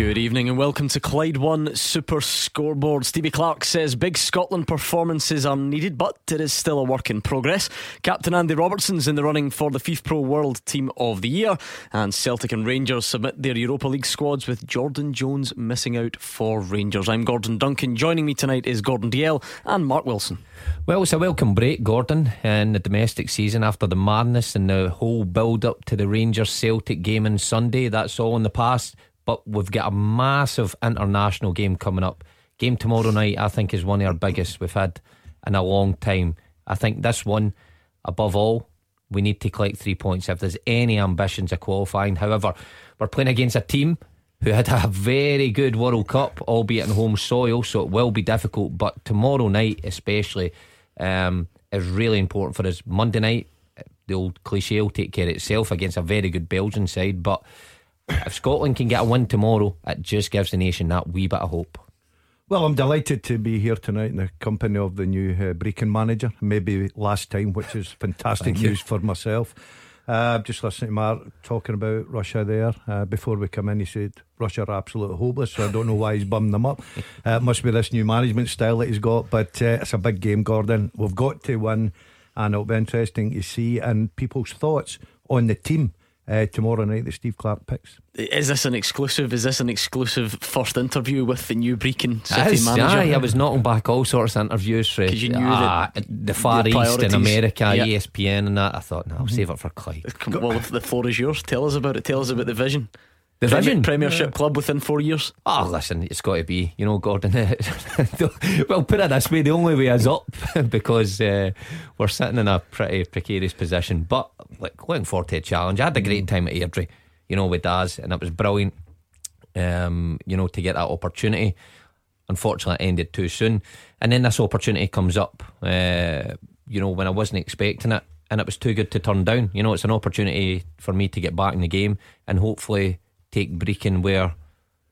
Good evening and welcome to Clyde One Super Scoreboard. Stevie Clarke says big Scotland performances are needed, but it is still a work in progress. Captain Andy Robertson's in the running for the FIFPro World Team of the Year, and Celtic and Rangers submit their Europa League squads with Jordan Jones missing out for Rangers. I'm Gordon Duncan. Joining me tonight is Gordon Dalziel and Mark Wilson. Well, it's a welcome break, Gordon, in the domestic season after the madness and the whole build up to the Rangers Celtic game on Sunday. That's all in the past but we've got a massive international game coming up. Game tomorrow night, I think, is one of our biggest we've had in a long time. I think this one, above all, we need to collect three points if there's any ambitions of qualifying. However, we're playing against a team who had a very good World Cup, albeit in home soil, so it will be difficult. But tomorrow night, especially, um, is really important for us. Monday night, the old cliche will take care of itself against a very good Belgian side, but if Scotland can get a win tomorrow, it just gives the nation that wee bit of hope. Well, I'm delighted to be here tonight in the company of the new uh, manager. Maybe last time, which is fantastic news for myself. Uh, just listening to Mark talking about Russia there. Uh, before we come in, he said Russia are absolutely hopeless. So I don't know why he's bummed them up. Uh, it must be this new management style that he's got. But uh, it's a big game, Gordon. We've got to win, and it'll be interesting to see and people's thoughts on the team uh, tomorrow night the Steve Clarke picks. Is this an exclusive? Is this an exclusive first interview with the new Brechin City is, manager? Aye, I was knocking back all sorts of interviews for you knew ah, that the Far East in America, yep. ESPN, and that. I thought, no, I'll mm-hmm. save it for Clyde. Well, the floor is yours. Tell us about it. Tell us about the vision. The vision Premiership yeah. club within four years. Oh, listen, it's got to be, you know, Gordon. well, put it this way: the only way is up because uh, we're sitting in a pretty precarious position. But like looking forward to a challenge. I had a great time at Airdrie, you know, with Daz, and it was brilliant. Um, you know, to get that opportunity. Unfortunately, it ended too soon, and then this opportunity comes up. Uh, you know, when I wasn't expecting it, and it was too good to turn down. You know, it's an opportunity for me to get back in the game and hopefully take Brechin where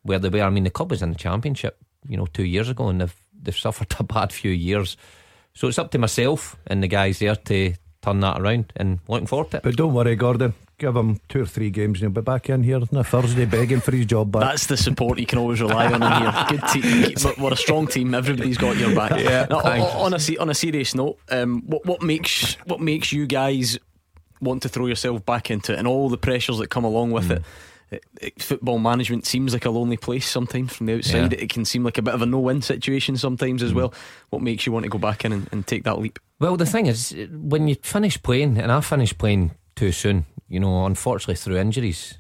where they were. I mean, the club was in the championship, you know, two years ago, and they've they've suffered a bad few years. So it's up to myself and the guys there to turn that around, and looking forward to it. But don't worry, Gordon. Give him two or three games, and he'll be back in here on a Thursday begging for his job back. That's the support you can always rely on in here. Good team, we're a strong team. Everybody's got your back. Yeah. Now, on a on a serious note, um, what what makes what makes you guys want to throw yourself back into it, and all the pressures that come along with mm. it? It, it, football management seems like a lonely place sometimes from the outside. Yeah. It can seem like a bit of a no win situation sometimes as mm. well. What makes you want to go back in and, and, take that leap? Well, the thing is, when you finish playing, and I finished playing too soon, you know, unfortunately through injuries,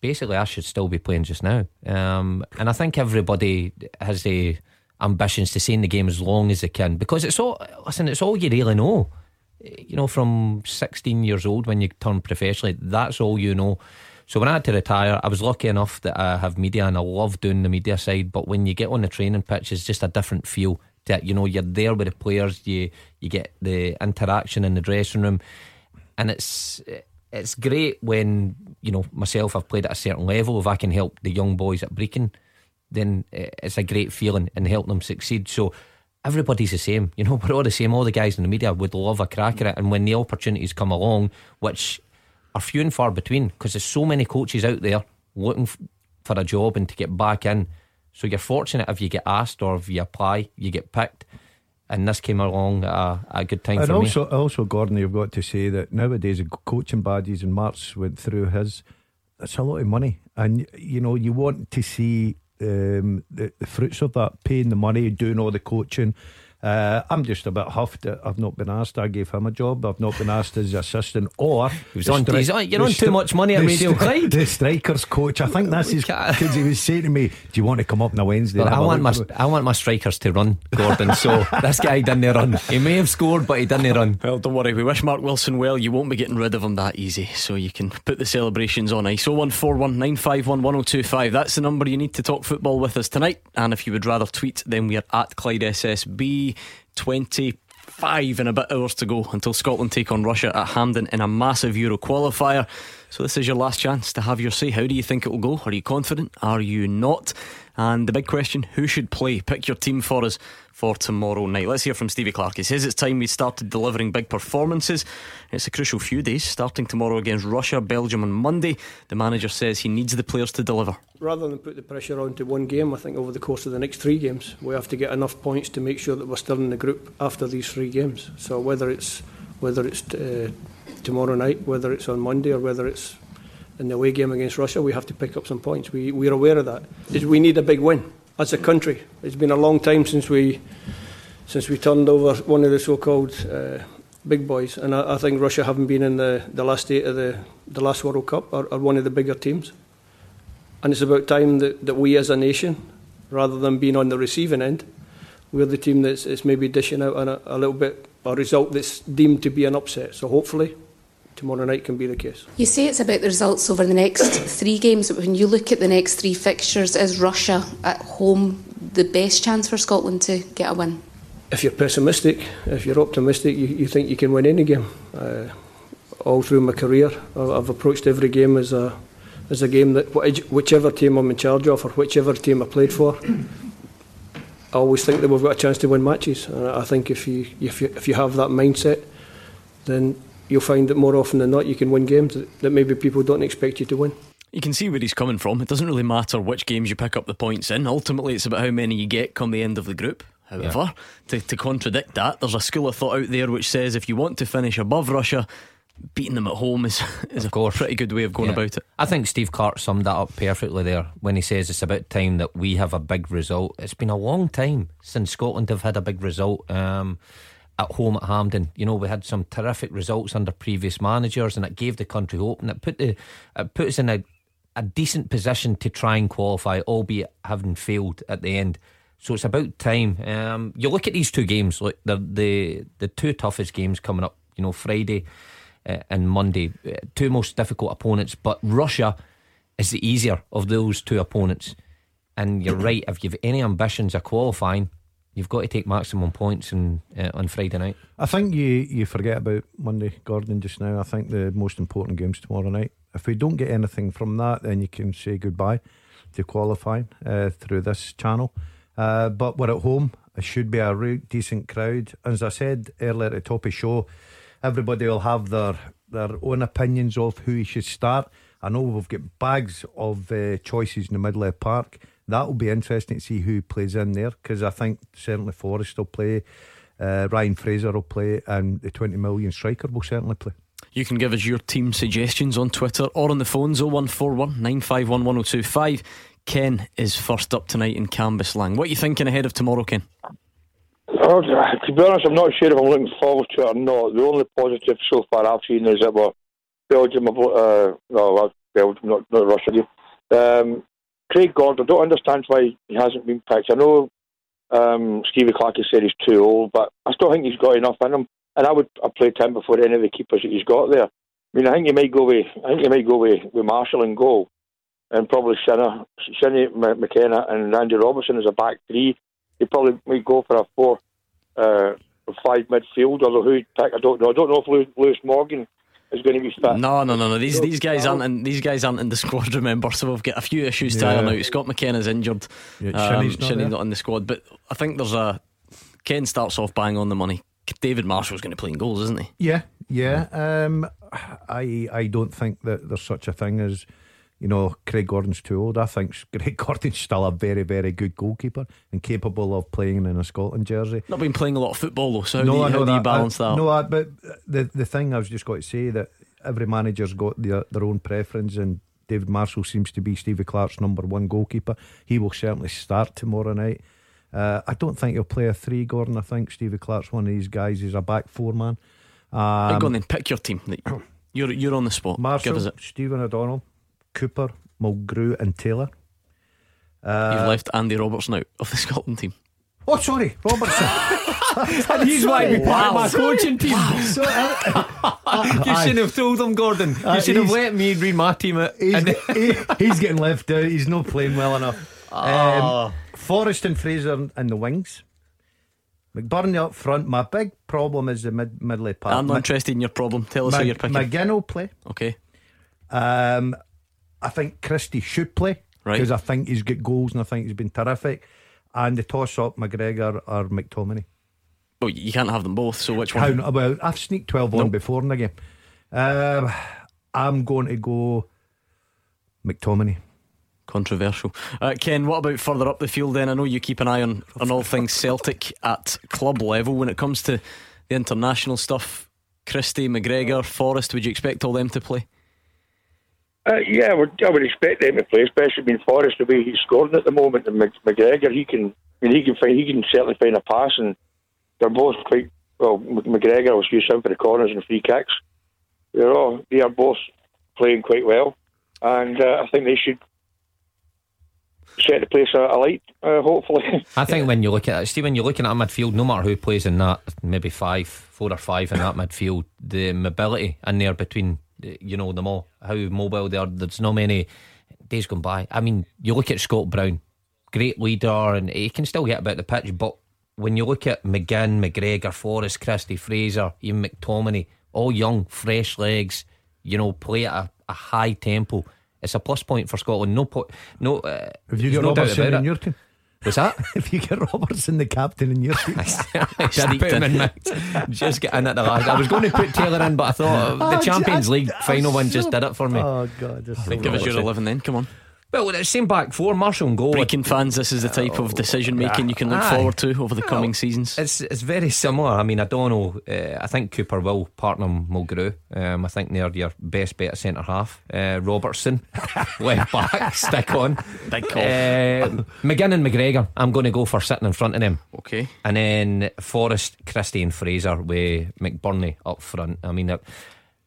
basically I should still be playing just now. Um, and I think everybody has the ambitions to stay in the game as long as they can because it's all, listen, it's all you really know. You know, from 16 years old when you turn professionally, that's all you know. So when I had to retire, I was lucky enough that I have media and I love doing the media side. But when you get on the training pitch, it's just a different feel. That you know you're there with the players, you you get the interaction in the dressing room, and it's it's great when you know myself. I've played at a certain level. If I can help the young boys at Brechin, then it's a great feeling and help them succeed. So everybody's the same. You know, we're all the same. All the guys in the media would love a crack at it. And when the opportunities come along, which are few and far between because there's so many coaches out there looking for a job and to get back in. So you're fortunate if you get asked or if you apply, you get picked. And this came along at a, a good time and for also, me. also, Gordon, you've got to say that nowadays coaching badges and Marks went through his. That's a lot of money, and you know you want to see um, the, the fruits of that, paying the money, doing all the coaching. Uh, I'm just a bit huffed I've not been asked. I gave him a job. I've not been asked as assistant or he was on, stri- on, You're on too much money at Radio Clyde. The strikers coach. I think that's his because he was saying to me, "Do you want to come up on a Wednesday?" Well, I want my I want my strikers to run, Gordon. So this guy didn't run. He may have scored, but he didn't run. Well, don't worry. We wish Mark Wilson well. You won't be getting rid of him that easy. So you can put the celebrations on ice. 01419511025. That's the number you need to talk football with us tonight. And if you would rather tweet, then we are at Clyde SSB. 25 and a bit hours to go until Scotland take on Russia at Hampden in a massive Euro qualifier. So this is your last chance to have your say. How do you think it will go? Are you confident? Are you not? And the big question who should play? Pick your team for us for tomorrow night. Let's hear from Stevie Clarke. He says it's time we started delivering big performances. It's a crucial few days, starting tomorrow against Russia, Belgium on Monday. The manager says he needs the players to deliver. Rather than put the pressure onto one game, I think over the course of the next three games, we have to get enough points to make sure that we're still in the group after these three games. So whether it's whether it's uh, tomorrow night, whether it's on Monday, or whether it's in the away game against Russia, we have to pick up some points. We, we're aware of that. We need a big win as a country. It's been a long time since we since we turned over one of the so-called uh, big boys, and I, I, think Russia, having been in the, the last eight of the, the last World Cup, are, one of the bigger teams. And it's about time that, that we as a nation, rather than being on the receiving end, we're the team that's, that's maybe dishing out a, a little bit a result that's deemed to be an upset. So hopefully tomorrow night can be the case. You say it's about the results over the next three games, but when you look at the next three fixtures, is Russia at home the best chance for Scotland to get a win? If you're pessimistic, if you're optimistic, you, you think you can win any game. Uh, all through my career, I've approached every game as a as a game that whichever team I'm in charge of or whichever team I played for, I always think that we've got a chance to win matches. And I think if you if you if you have that mindset, then you'll find that more often than not you can win games that, that maybe people don't expect you to win. You can see where he's coming from. It doesn't really matter which games you pick up the points in. Ultimately, it's about how many you get come the end of the group. However, yeah. to, to contradict that, there's a school of thought out there which says if you want to finish above Russia, beating them at home is, is a course. pretty good way of going yeah. about it. I think Steve Clarke summed that up perfectly there when he says it's about time that we have a big result. It's been a long time since Scotland have had a big result. Um, at home at Hampden. You know, we had some terrific results under previous managers, and it gave the country hope, and it put the it put us in a a decent position to try and qualify, albeit having failed at the end. So it's about time. Um, you look at these two games, like the the the two toughest games coming up. You know, Friday uh, and Monday, uh, two most difficult opponents. But Russia is the easier of those two opponents. And you're right. If you've any ambitions of qualifying, You've got to take maximum points in, uh, on Friday night. I think you, you forget about Monday, Gordon, just now. I think the most important game's tomorrow night. If we don't get anything from that, then you can say goodbye to qualifying uh, through this channel. Uh, but we're at home. It should be a decent crowd. As I said earlier at the top of the show, everybody will have their, their own opinions of who he should start. I know we've got bags of uh, choices in the middle of the park that will be interesting to see who plays in there because I think certainly Forrest will play, uh, Ryan Fraser will play, and the 20 million striker will certainly play. You can give us your team suggestions on Twitter or on the phones 0141 951 1025. Ken is first up tonight in Cambuslang. What are you thinking ahead of tomorrow, Ken? Oh, to be honest, I'm not sure if I'm looking forward to it or not. The only positive so far I've seen is that we're Belgium, uh, no, Belgium, not, not Russia. Um, Craig Gordon, I don't understand why he hasn't been picked. I know um, Stevie Clarke has said he's too old, but I still think he's got enough in him. And I would played him before any of the keepers that he's got there. I mean, I think you might go with I think you might go with, with Marshall and goal, and probably Shinnie, Shinnie McKenna and Andy Robertson as a back three. He probably might go for a four, uh, five midfield. Although who pick, I don't know. I don't know if Lewis Morgan is going to be fit. No, no, no, no. These these guys aren't in, these guys aren't in the squad. Remember, so we've got a few issues to iron out. Scott McKenna's injured. Yeah, um, not, not in the squad, but I think there's a Ken starts off bang on the money. David Marshall's going to play in goals, isn't he? Yeah, yeah. Um, I I don't think that there's such a thing as you know, Craig Gordon's too old. I think Craig Gordon's still a very, very good goalkeeper and capable of playing in a Scotland jersey. Not been playing a lot of football though, so how, no, do, you, how do you balance I, that? No, I, but the the thing I was just going to say that every manager's got their, their own preference and David Marshall seems to be Stevie Clarke's number one goalkeeper. He will certainly start tomorrow night. Uh, I don't think he'll play a three, Gordon. I think Stevie Clarke's one of these guys. He's a back four man. Um, go on then, pick your team. You're you're on the spot. Marshall, Stephen O'Donnell, Cooper, Mulgrew, and Taylor. Uh, You've left Andy Robertson out of the Scotland team. Oh, sorry, Robertson. and he's why we wow. my coaching team. Wow. So, uh, you should have told him, Gordon. You uh, should have let me read my team out. He's, he, he's getting left out. He's not playing well enough. Oh. Um, Forrest and Fraser in the wings. McBurnie up front. My big problem is the mid middle part. I'm not interested in your problem. Tell us Mag- who you're picking. McGinn will play. Okay. Um, I think Christie should play Right. because I think he's got goals and I think he's been terrific. And the toss up McGregor or McTominay. Well, you can't have them both. So which one? How, well, I've sneaked 12 on before in the game. Um, I'm going to go McTominay. Controversial. Uh, Ken, what about further up the field then? I know you keep an eye on, on all things Celtic at club level. When it comes to the international stuff, Christie, McGregor, Forrest, would you expect all them to play? Uh, yeah, I would, I would expect them to play, especially being Forrest the way he's scoring at the moment. And McGregor, he can, I mean, he can find, he can certainly find a pass, and they're both quite well. McGregor was used some for the corners and free kicks. They're all, they are both playing quite well, and uh, I think they should set the place alight. Uh, hopefully, I think when you look at it, Steve, when you're looking at a midfield, no matter who plays in that, maybe five, four or five in that midfield, the mobility in there between, you know, them all, how mobile they are. There's not many days gone by. I mean, you look at Scott Brown, great leader, and he can still get about the pitch, but when you look at McGinn, McGregor, Forrest, Christie, Fraser, even McTominay, all young, fresh legs, you know, play at a, a high tempo. It's a plus point for Scotland. No, po- no. Uh, Have you got no doubt Robertson about in your team? Was that? if you get Robertson, the captain in your team. I put him in mix. Just get in at the last. I was going to put Taylor in, but I thought oh, the Oh, Champions I- League I final one just did it for me. Oh God! Just Give us your 11 then, come on. Well, the same back four, Marshall and goal. Brechin fans, this is the type of decision making you can look Aye. forward to over the coming Well, seasons. It's it's very similar. I mean, I don't know. Uh, I think Cooper will partner Mulgrew. Um, I think they're your best bet at centre half. Uh, Robertson, left back, stick on. Big call. Uh, McGinn and McGregor. I'm going to go for sitting in front of them. Okay. And then Forrest, Christie, and Fraser with McBurnie up front. I mean,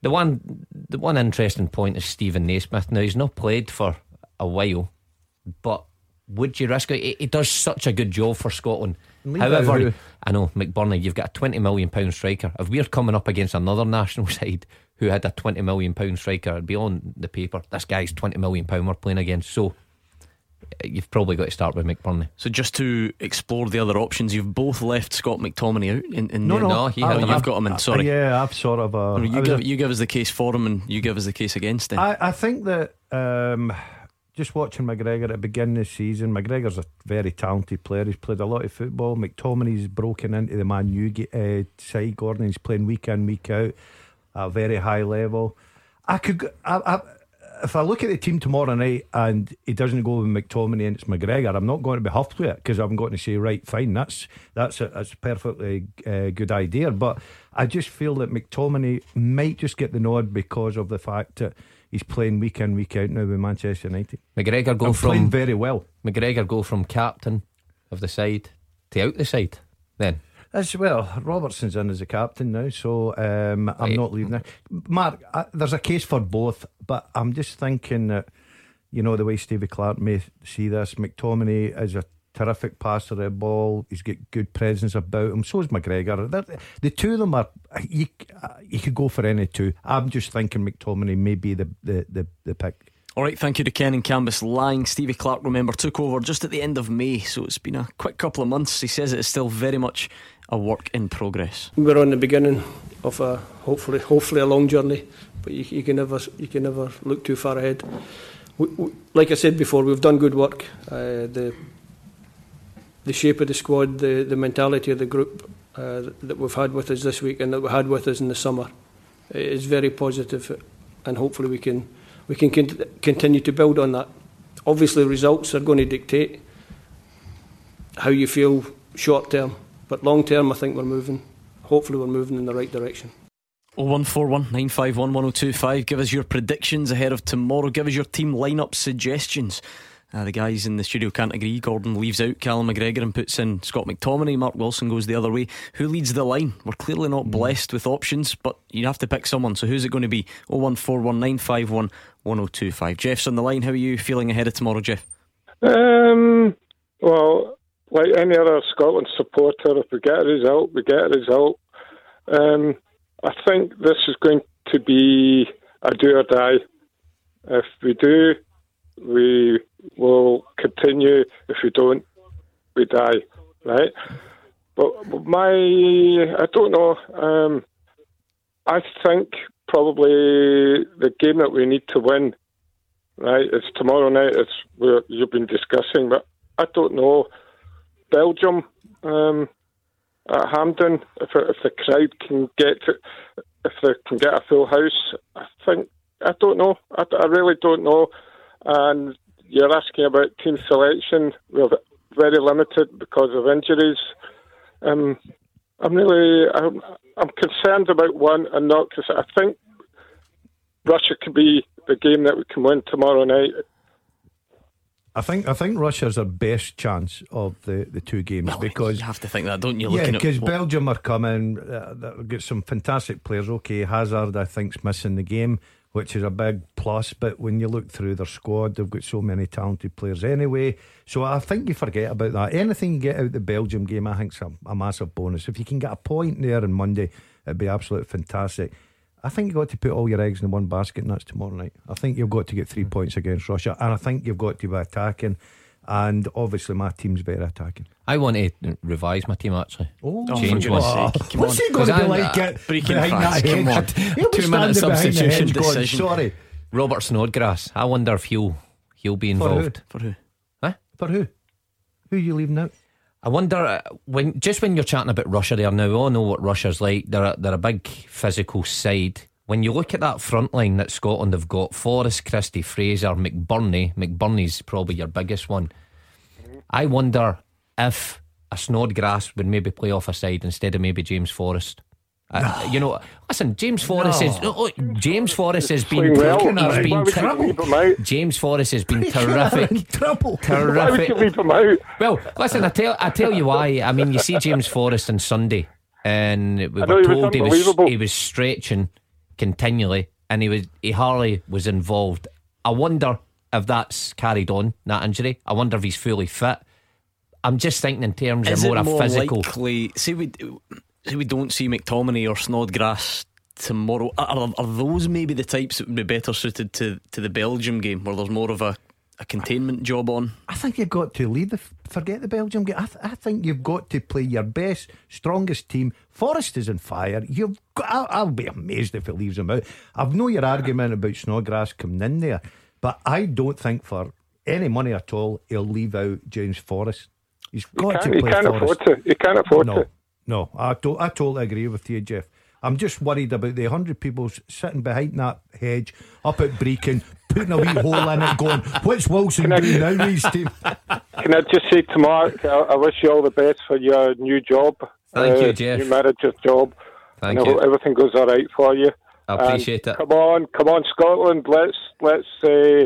the one the one interesting point is Stephen Naismith. Now he's not played for a while, but would you risk it? He, he does such a good job for Scotland. Leave However. I know McBurnie. You've got a twenty million pound striker. If we're coming up against another national side who had a twenty million pound striker, it'd be on the paper. This guy's twenty million pound we're playing against. So uh, you've probably got to start with McBurnie. So just to explore the other options, you've both left Scott McTominay out. In, in No, the, no, No, he had you've up. got him in. Sorry. Yeah, I've sort of. Uh, you give a- you give us the case for him, and you give us the case against him. I, I think that um, just watching McGregor at the beginning of the season, McGregor's a very talented player. He's played a lot of football. McTominay's broken into the Man U ge- uh, side. Gordon, he's playing week in, week out at a very high level. I could, I, I, if I look at the team tomorrow night and he doesn't go with McTominay and it's McGregor, I'm not going to be huffed with it because I'm going to say, right, fine, that's that's a, that's a perfectly uh, good idea. But I just feel that McTominay might just get the nod because of the fact that he's playing week in, week out now with Manchester United. McGregor go And playing from very well. McGregor go from captain of the side to out the side. Then As well, Robertson's in as a captain now, so um, I'm not leaving it. Mark, I, there's a case for both, but I'm just thinking that, you know, the way Stevie Clarke may see this, McTominay is a terrific passer of the ball. He's got good presence about him. So is McGregor. They're- the two of them are, you, you could go for any two. I'm just thinking McTominay may be the, the, the, the pick. All right, thank you to Ken and Cambuslang. Stevie Clarke, remember, took over just at the end of May, so it's been a quick couple of months. He says it is still very much a work in progress. We're on the beginning of a hopefully hopefully a long journey, but you, you can never you can never look too far ahead. We, we, like I said before, we've done good work. Uh, the the shape of the squad, the the mentality of the group uh, that we've had with us this week and that we had with us in the summer is very positive, and hopefully we can we can con- continue to build on that. Obviously, results are going to dictate how you feel short term, but long term, I think we're moving. Hopefully, we're moving in the right direction. 0141 951 1025. Give us your predictions ahead of tomorrow. Give us your team lineup suggestions. Uh, the guys in the studio can't agree. Gordon leaves out Callum McGregor and puts in Scott McTominay. Mark Wilson goes the other way. Who leads the line? We're clearly not blessed with options, but you have to pick someone. So who's it going to be? 0141 951 1025. Jeff's on the line. How are you feeling ahead of tomorrow, Jeff? Um, well, like any other Scotland supporter, if we get a result, we get a result. Um, I think this is going to be a do or die. If we do, we will continue. If we don't, we die. Right? But my, I don't know. Um, I think probably the game that we need to win. Right, it's tomorrow night. It's where you've been discussing, but I don't know. Belgium um, at Hampden, if, if the crowd can get to, if they can get a full house, I think I don't know. I, I really don't know. And you're asking about team selection. We're very limited because of injuries. Um, I'm really I'm, I'm concerned about one and not because I think Russia could be the game that we can win tomorrow night. I think I think Russia's our best chance of the, the two games Well, because you have to think that, don't you? yeah, because what- Belgium are coming. Uh, they've got some fantastic players. Okay, Hazard I think's missing the game, which is a big plus. But when you look through their squad, they've got so many talented players anyway. So I think you forget about that. Anything you get out the Belgium game, I think's a, a massive bonus. If you can get a point there on Monday, it'd be absolutely fantastic. I think you've got to put all your eggs in one basket, and that's tomorrow night. I think you've got to get three hmm. points against Russia, and I think you've got to be attacking. And obviously, my team's very attacking. I want to revise my team actually. Oh, Change one. goodness sake, come What's on. he going to be I'm, like uh, it Breaking behind France, that come on. He'll be Two-minute standing behind the substitution hedge going, decision. Sorry, Robert Snodgrass. I wonder if he'll he'll be For who? involved. For who? Huh? for who? Who are you leaving out? I wonder uh, when just when you're chatting about Russia there now, we all know what Russia's like. They're a, they're a big physical side. When you look at that front line that Scotland have got, Forrest, Christie, Fraser, McBurnie. McBurnie's probably your biggest one. I wonder if a Snodgrass would maybe play off a side instead of maybe James Forrest. Uh, you know, listen, James Forrest is oh, look, James Forrest has been well. he's Why been ter-? James Forrest has been terrific. trouble. Why would Terrific. you him out? Well, listen, I tell I tell you why. I mean, you see James Forrest on Sunday, and we were he was told he was he was stretching continually, and he was he hardly was involved. I wonder if that's carried on that injury. I wonder if he's fully fit. I'm just thinking in terms Is of more it a more physical. likely? Say we say we don't see McTominay or Snodgrass tomorrow. Are, are those maybe the types that would be better suited to to the Belgium game, where there's more of a a containment job on? I think you've got to lead the. Forget the Belgium game. I, th- I think you've got to play your best, strongest team. Forrest is on fire. You've got, I'll, I'll be amazed if it leaves him out. I've no your argument about Snodgrass coming in there, but I don't think for any money at all he'll leave out James Forrest. He's got can't, to play can't Forrest. afford to. You can't afford No, to. no, I, to- I totally agree with you, Jeff. I'm just worried about the 100 people sitting behind that hedge up at Brechin, putting a wee hole in it, going, What's Wilson I- doing now, Reece team? Can I just say to Mark, I, I wish you all the best for your new job. uh, Thank you, Jeff. New manager's job. Thank and I you. hope everything goes all right for you. I And appreciate it. Come on, come on, Scotland. Let's let's uh,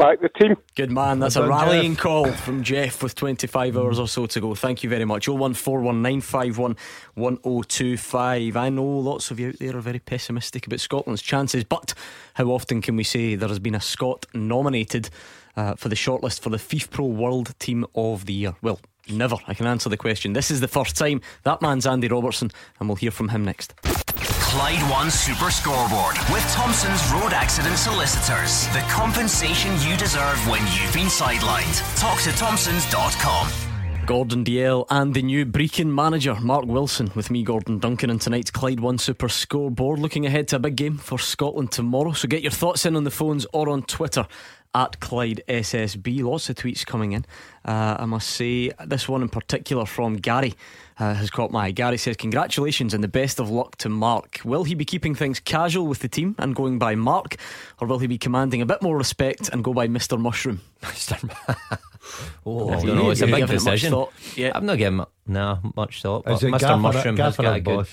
back the team. Good man, that's a Well done, rallying Jeff. call from Jeff with 25 hours or so to go. Thank you very much. 0141951 1025. I know lots of you out there are very pessimistic about Scotland's chances, but how often can we say there has been a Scot nominated uh, for the shortlist for the FIFPro World Team of the Year? Well, never. I can answer the question. This is the first time. That man's Andy Robertson, and we'll hear from him next. Clyde One Super Scoreboard with Thompson's Road Accident Solicitors. The compensation you deserve when you've been sidelined. Talk to Thompsons.com. Gordon Dalziel and the new Brechin manager Mark Wilson with me, Gordon Duncan, and tonight's Clyde One Super Scoreboard. Looking ahead to a big game for Scotland tomorrow. So get your thoughts in on the phones or on Twitter at Clyde SSB. Lots of tweets coming in. Uh, I must say, this one in particular from Gary uh, has caught my eye. Gary says, Congratulations and the best of luck to Mark. Will he be keeping things casual with the team and going by Mark, or will he be commanding a bit more respect and go by Mr. Mushroom? Oh, I don't know. It's a big given much decision. thought? Yeah. I'm not given no much thought. But Is it Mr. Gaffer, Mushroom has got a good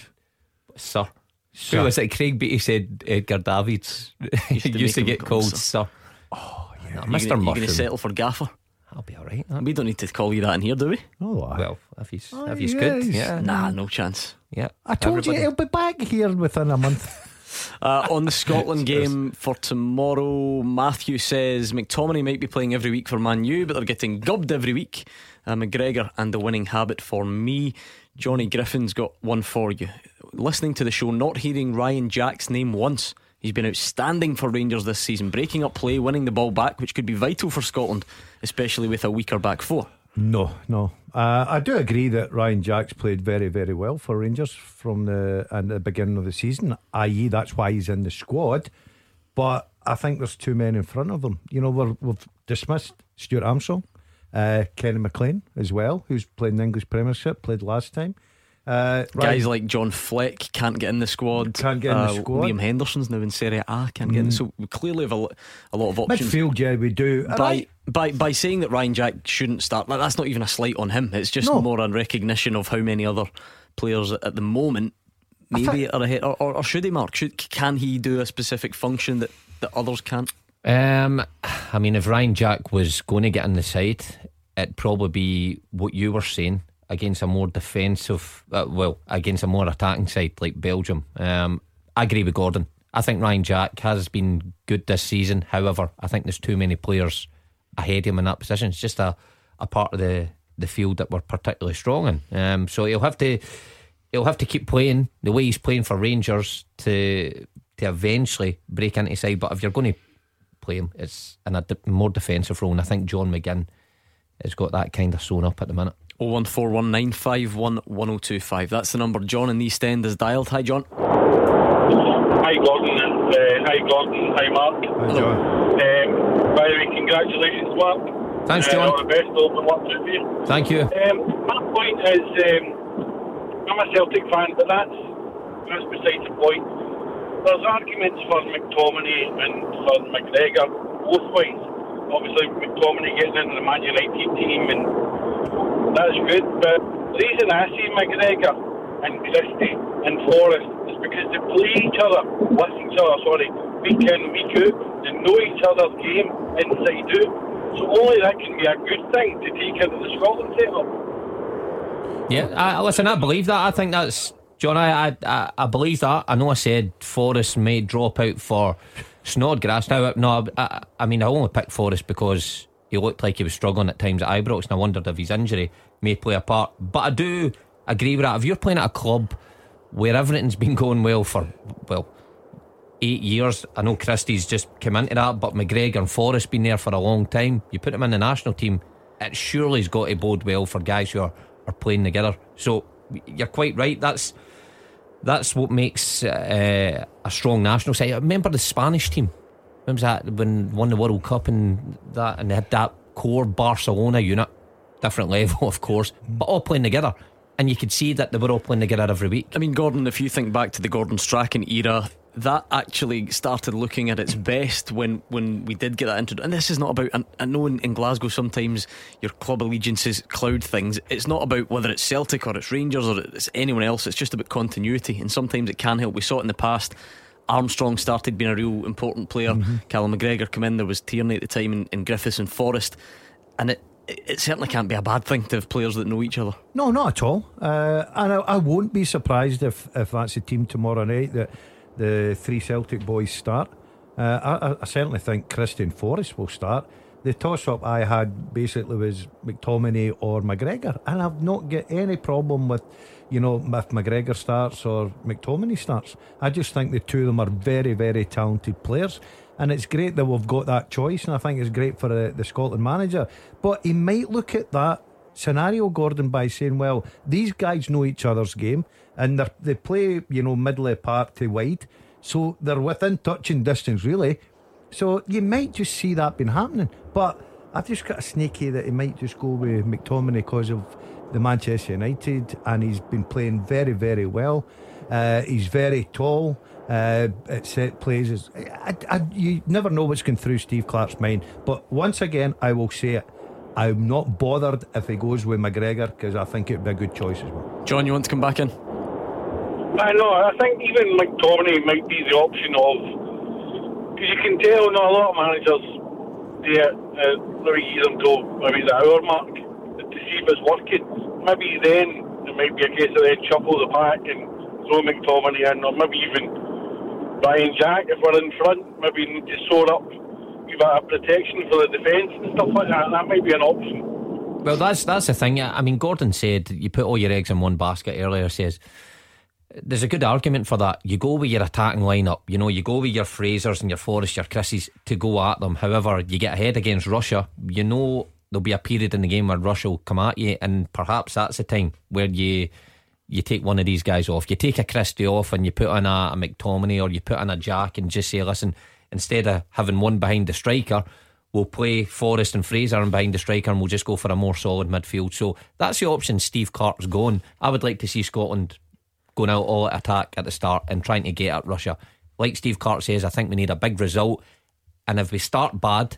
sir. Sir. Who was it? Craig Beattie said Edgar Davids Used to used to, get call called sir. sir. Oh yeah, You're Mr. gonna- You're going to settle for Gaffer. I'll be all right. We don't need to call you that in here, do we? Oh, aye. Well, if he's Oh, if he's yes. good, yeah, Nah, no chance. yeah. I told Everybody- you he'll be back here within a month. Uh, on the Scotland game for tomorrow, Matthew says McTominay might be playing every week for Man U, but they're getting gubbed every week. Uh, McGregor and the winning habit for me. Johnny Griffin's got one for you. Listening to the show, not hearing Ryan Jack's name once. He's been outstanding for Rangers this season, breaking up play, winning the ball back, which could be vital for Scotland, especially with a weaker back four. No, no. Uh, I do agree that Ryan Jacks played very, very well for Rangers from the and the beginning of the season. I.e., that's why he's in the squad. But I think there's two men in front of them. You know, we have dismissed Stuart Armstrong, uh, Kenny McLean as well, who's played in the English Premiership, played last time. Uh, Guys like John Fleck can't get in the squad. Can't get in uh, the squad. Liam Henderson's now in Serie A. Can't mm. get in. So we clearly have a, a lot of options. Midfield, yeah, we do. By, by by saying that Ryan Jack shouldn't start, that's not even a slight on him. It's just no. more a recognition of how many other players at the moment maybe are ahead. Or, or, or should he, Mark? Should, can he do a specific function that, that others can't? Um, I mean, if Ryan Jack was going to get in the side, it'd probably be what you were saying against a more defensive, uh, well, against a more attacking side like Belgium. Um, I agree with Gordon. I think Ryan Jack has been good this season. However, I think there's too many players ahead of him in that position. It's just a, a part of the, the field that we're particularly strong in. Um, so he'll have to he'll have to keep playing the way he's playing for Rangers to to eventually break into side. But if you're going to play him, it's in a more defensive role. And I think John McGinn has got that kind of sewn up at the minute. 01419511025. That's the number John in the East End is dialed. Hi, John. Hi, Gordon. And, uh, hi, Gordon. Hi, Mark. Hi, John. Um, by the way, congratulations, Mark. Thanks, uh, John. all the best. Open luck to you. Thank you. Um, my point is, um, I'm a Celtic fan, but that's that's beside the point. There's arguments for McTominay and for McGregor both ways. Obviously, McTominay getting into the Man United team and that's good. But the reason I see McGregor and Christie and Forrest is because they play each other, with each other, sorry, week in, week out. They know each other's game inside out. So only that can be a good thing to take into the Scotland setup. Yeah, I, listen, I believe that. I think that's John. I, I I believe that. I know I said Forrest may drop out for Snodgrass. Now, no, I, I mean I only picked Forrest because he looked like he was struggling at times at Ibrox, and I wondered if his injury may play a part. But I do agree with that. If you're playing at a club where everything's been going well for, well, eight years, I know Christie's just come into that, but McGregor and Forrest been there for a long time. You put him in the national team, it surely's got to bode well for guys who are, are playing together. So you're quite right. That's that's what makes uh, a strong national side. remember the Spanish team when was that when won the World Cup and that and they had that core Barcelona unit, different level of course, but all playing together. And you could see that they were all playing together every week. I mean, Gordon, if you think back to the Gordon Strachan era, that actually started looking at its best when, when we did get that into. And this is not about. I know in, in, Glasgow sometimes your club allegiances cloud things. It's not about whether it's Celtic or it's Rangers or it's anyone else. It's just about continuity, and sometimes it can help. We saw it in the past. Armstrong started being a real important player. Mm-hmm. Callum McGregor came in. There was Tierney at the time, and, and Griffiths and Forrest, and it it certainly can't be a bad thing to have players that know each other. No, not at all. Uh, and I, I, won't be surprised if, if that's the team tomorrow night that the three Celtic boys start. Uh, I, I, certainly think Christian Forrest will start. The toss up I had basically was McTominay or McGregor, and I've not got any problem with you know, if McGregor starts or McTominay starts. I just think the two of them are very, very talented players. And it's great that we've got that choice, and I think it's great for the, the Scotland manager. But he might look at that scenario, Gordon, by saying, well, these guys know each other's game and they play, you know, middle apart to wide. So they're within touching distance, really. So you might just see that been happening. But I've just got a sneaky that he might just go with McTominay because of the Manchester United, and he's been playing very, very well. Uh, he's very tall. Uh, at set plays, I, I, you never know what's going through Steve Clarke's mind. But once again, I will say it. I'm not bothered if he goes with McGregor because I think it'd be a good choice as well. John, you want to come back in? I know. I think even McTominay might be the option of because you can tell. No, a lot of managers they uh, maybe use them to maybe the hour mark to see if it's working. Maybe then it might be a case of then shuffle the pack and throw McTominay in, or maybe even Ryan Jack if we're in front. Maybe need to sort up, give a protection for the defence and stuff like that. That might be an option. Well, that's that's the thing. I mean, Gordon said you put all your eggs in one basket earlier. Says there's a good argument for that. You go with your attacking lineup, you know, you go with your Frasers and your Forrest, your Christies to go at them. However, you get ahead against Russia, you know there'll be a period in the game where Russia will come at you, and perhaps that's the time where you you take one of these guys off. You take a Christie off and you put on a, a McTominay or you put on a Jack and just say, listen, instead of having one behind the striker, we'll play Forrest and Fraser and behind the striker and we'll just go for a more solid midfield. So that's the option Steve Clarke's going. I would like to see Scotland going out all attack at the start and trying to get at Russia. Like Steve Clarke says, I think we need a big result. And if we start bad,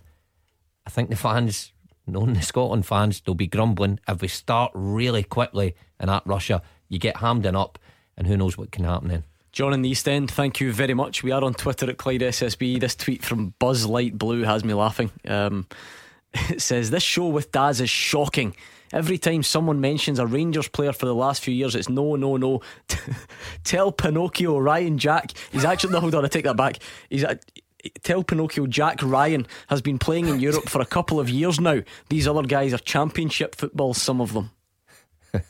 I think the fans, knowing the Scotland fans, they'll be grumbling. If we start really quickly and at Russia, you get Hampden up, and who knows what can happen then. John in the East End, thank you very much. We are on Twitter at Clyde SSB. This tweet from Buzz Light Blue has me laughing. Um, it says, This show with Daz is shocking. Every time someone mentions a Rangers player for the last few years, it's no, no, no. Tell Pinocchio Ryan Jack. He's actually, no, hold on, I take that back. He's tell Pinocchio Jack Ryan has been playing in Europe for a couple of years now. These other guys are championship football, some of them.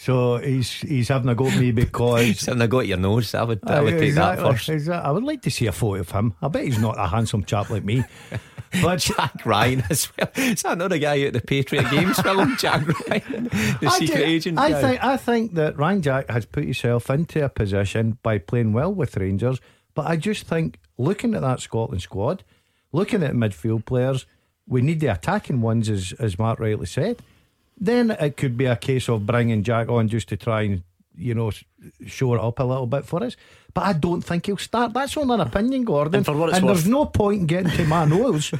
So he's he's having a go at me because he's having a go at your nose. I would I would take exactly, that first. Exactly. I would like to see a photo of him. I bet he's not a handsome chap like me. But Jack Ryan as well. Is that another guy at the Patriot Games film? Jack Ryan, the I secret do, agent. I guy. think I think that Ryan Jack has put himself into a position by playing well with Rangers. But I just think looking at that Scotland squad, looking at midfield players, we need the attacking ones, as as Mark rightly said then it could be a case of bringing Jack on just to try and you know show it up a little bit for us. But I don't think he'll start. That's only an opinion, Gordon. And, for what it's and there's no point in getting to my nose.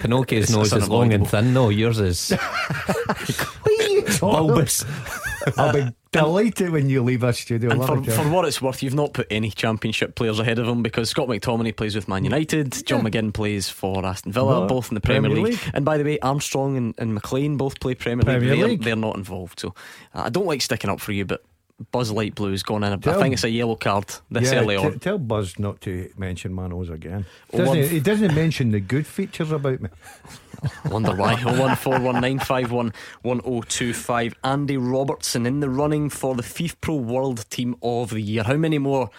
Pinocchio's nose is long and thin, though. Yours is bulbous. I'll be delighted when you leave our studio. And for, for, what it's worth, you've not put any championship players ahead of him because Scott McTominay plays with Man United, John. McGinn plays for Aston Villa, no, both in the Premier, Premier League. League. And by the way, Armstrong and, and McLean both play Premier, Premier League. League. They're, they're, not involved. So uh, I don't like sticking up for you, but Buzz Light Blue's gone in. Tell, I think it's a yellow card this yeah, early on. T- tell Buzz not to mention Manos again. Doesn't he, he, doesn't mention the good features about me. I wonder why. 01419511025. Andy Robertson in the running for the FIFPro World Team of the Year. How many more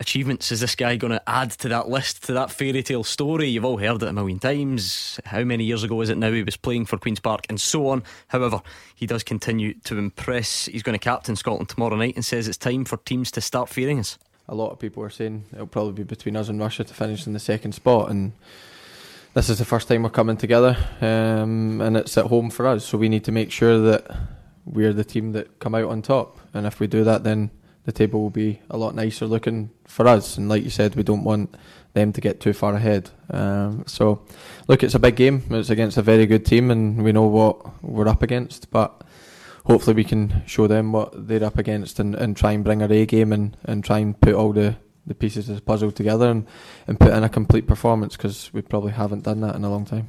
achievements is this guy going to add to that list, to that fairy tale story? You've all heard it a million times. How many years ago is it now he was playing for Queen's Park and so on? However, he does continue to impress. He's going to captain Scotland tomorrow night and says it's time for teams to start fearing us. A lot of people are saying it'll probably be between us and Russia to finish in the second spot, and this is the first time we're coming together, um, and it's at home for us. So we need to make sure that we're the team that come out on top, and if we do that, then the table will be a lot nicer looking for us. And like you said, we don't want them to get too far ahead. Um, so, look, it's a big game. It's against a very good team, and we know what we're up against. But hopefully, we can show them what they're up against and, and try and bring our A game and, and try and put all the, the pieces of the puzzle together and, and put in a complete performance because we probably haven't done that in a long time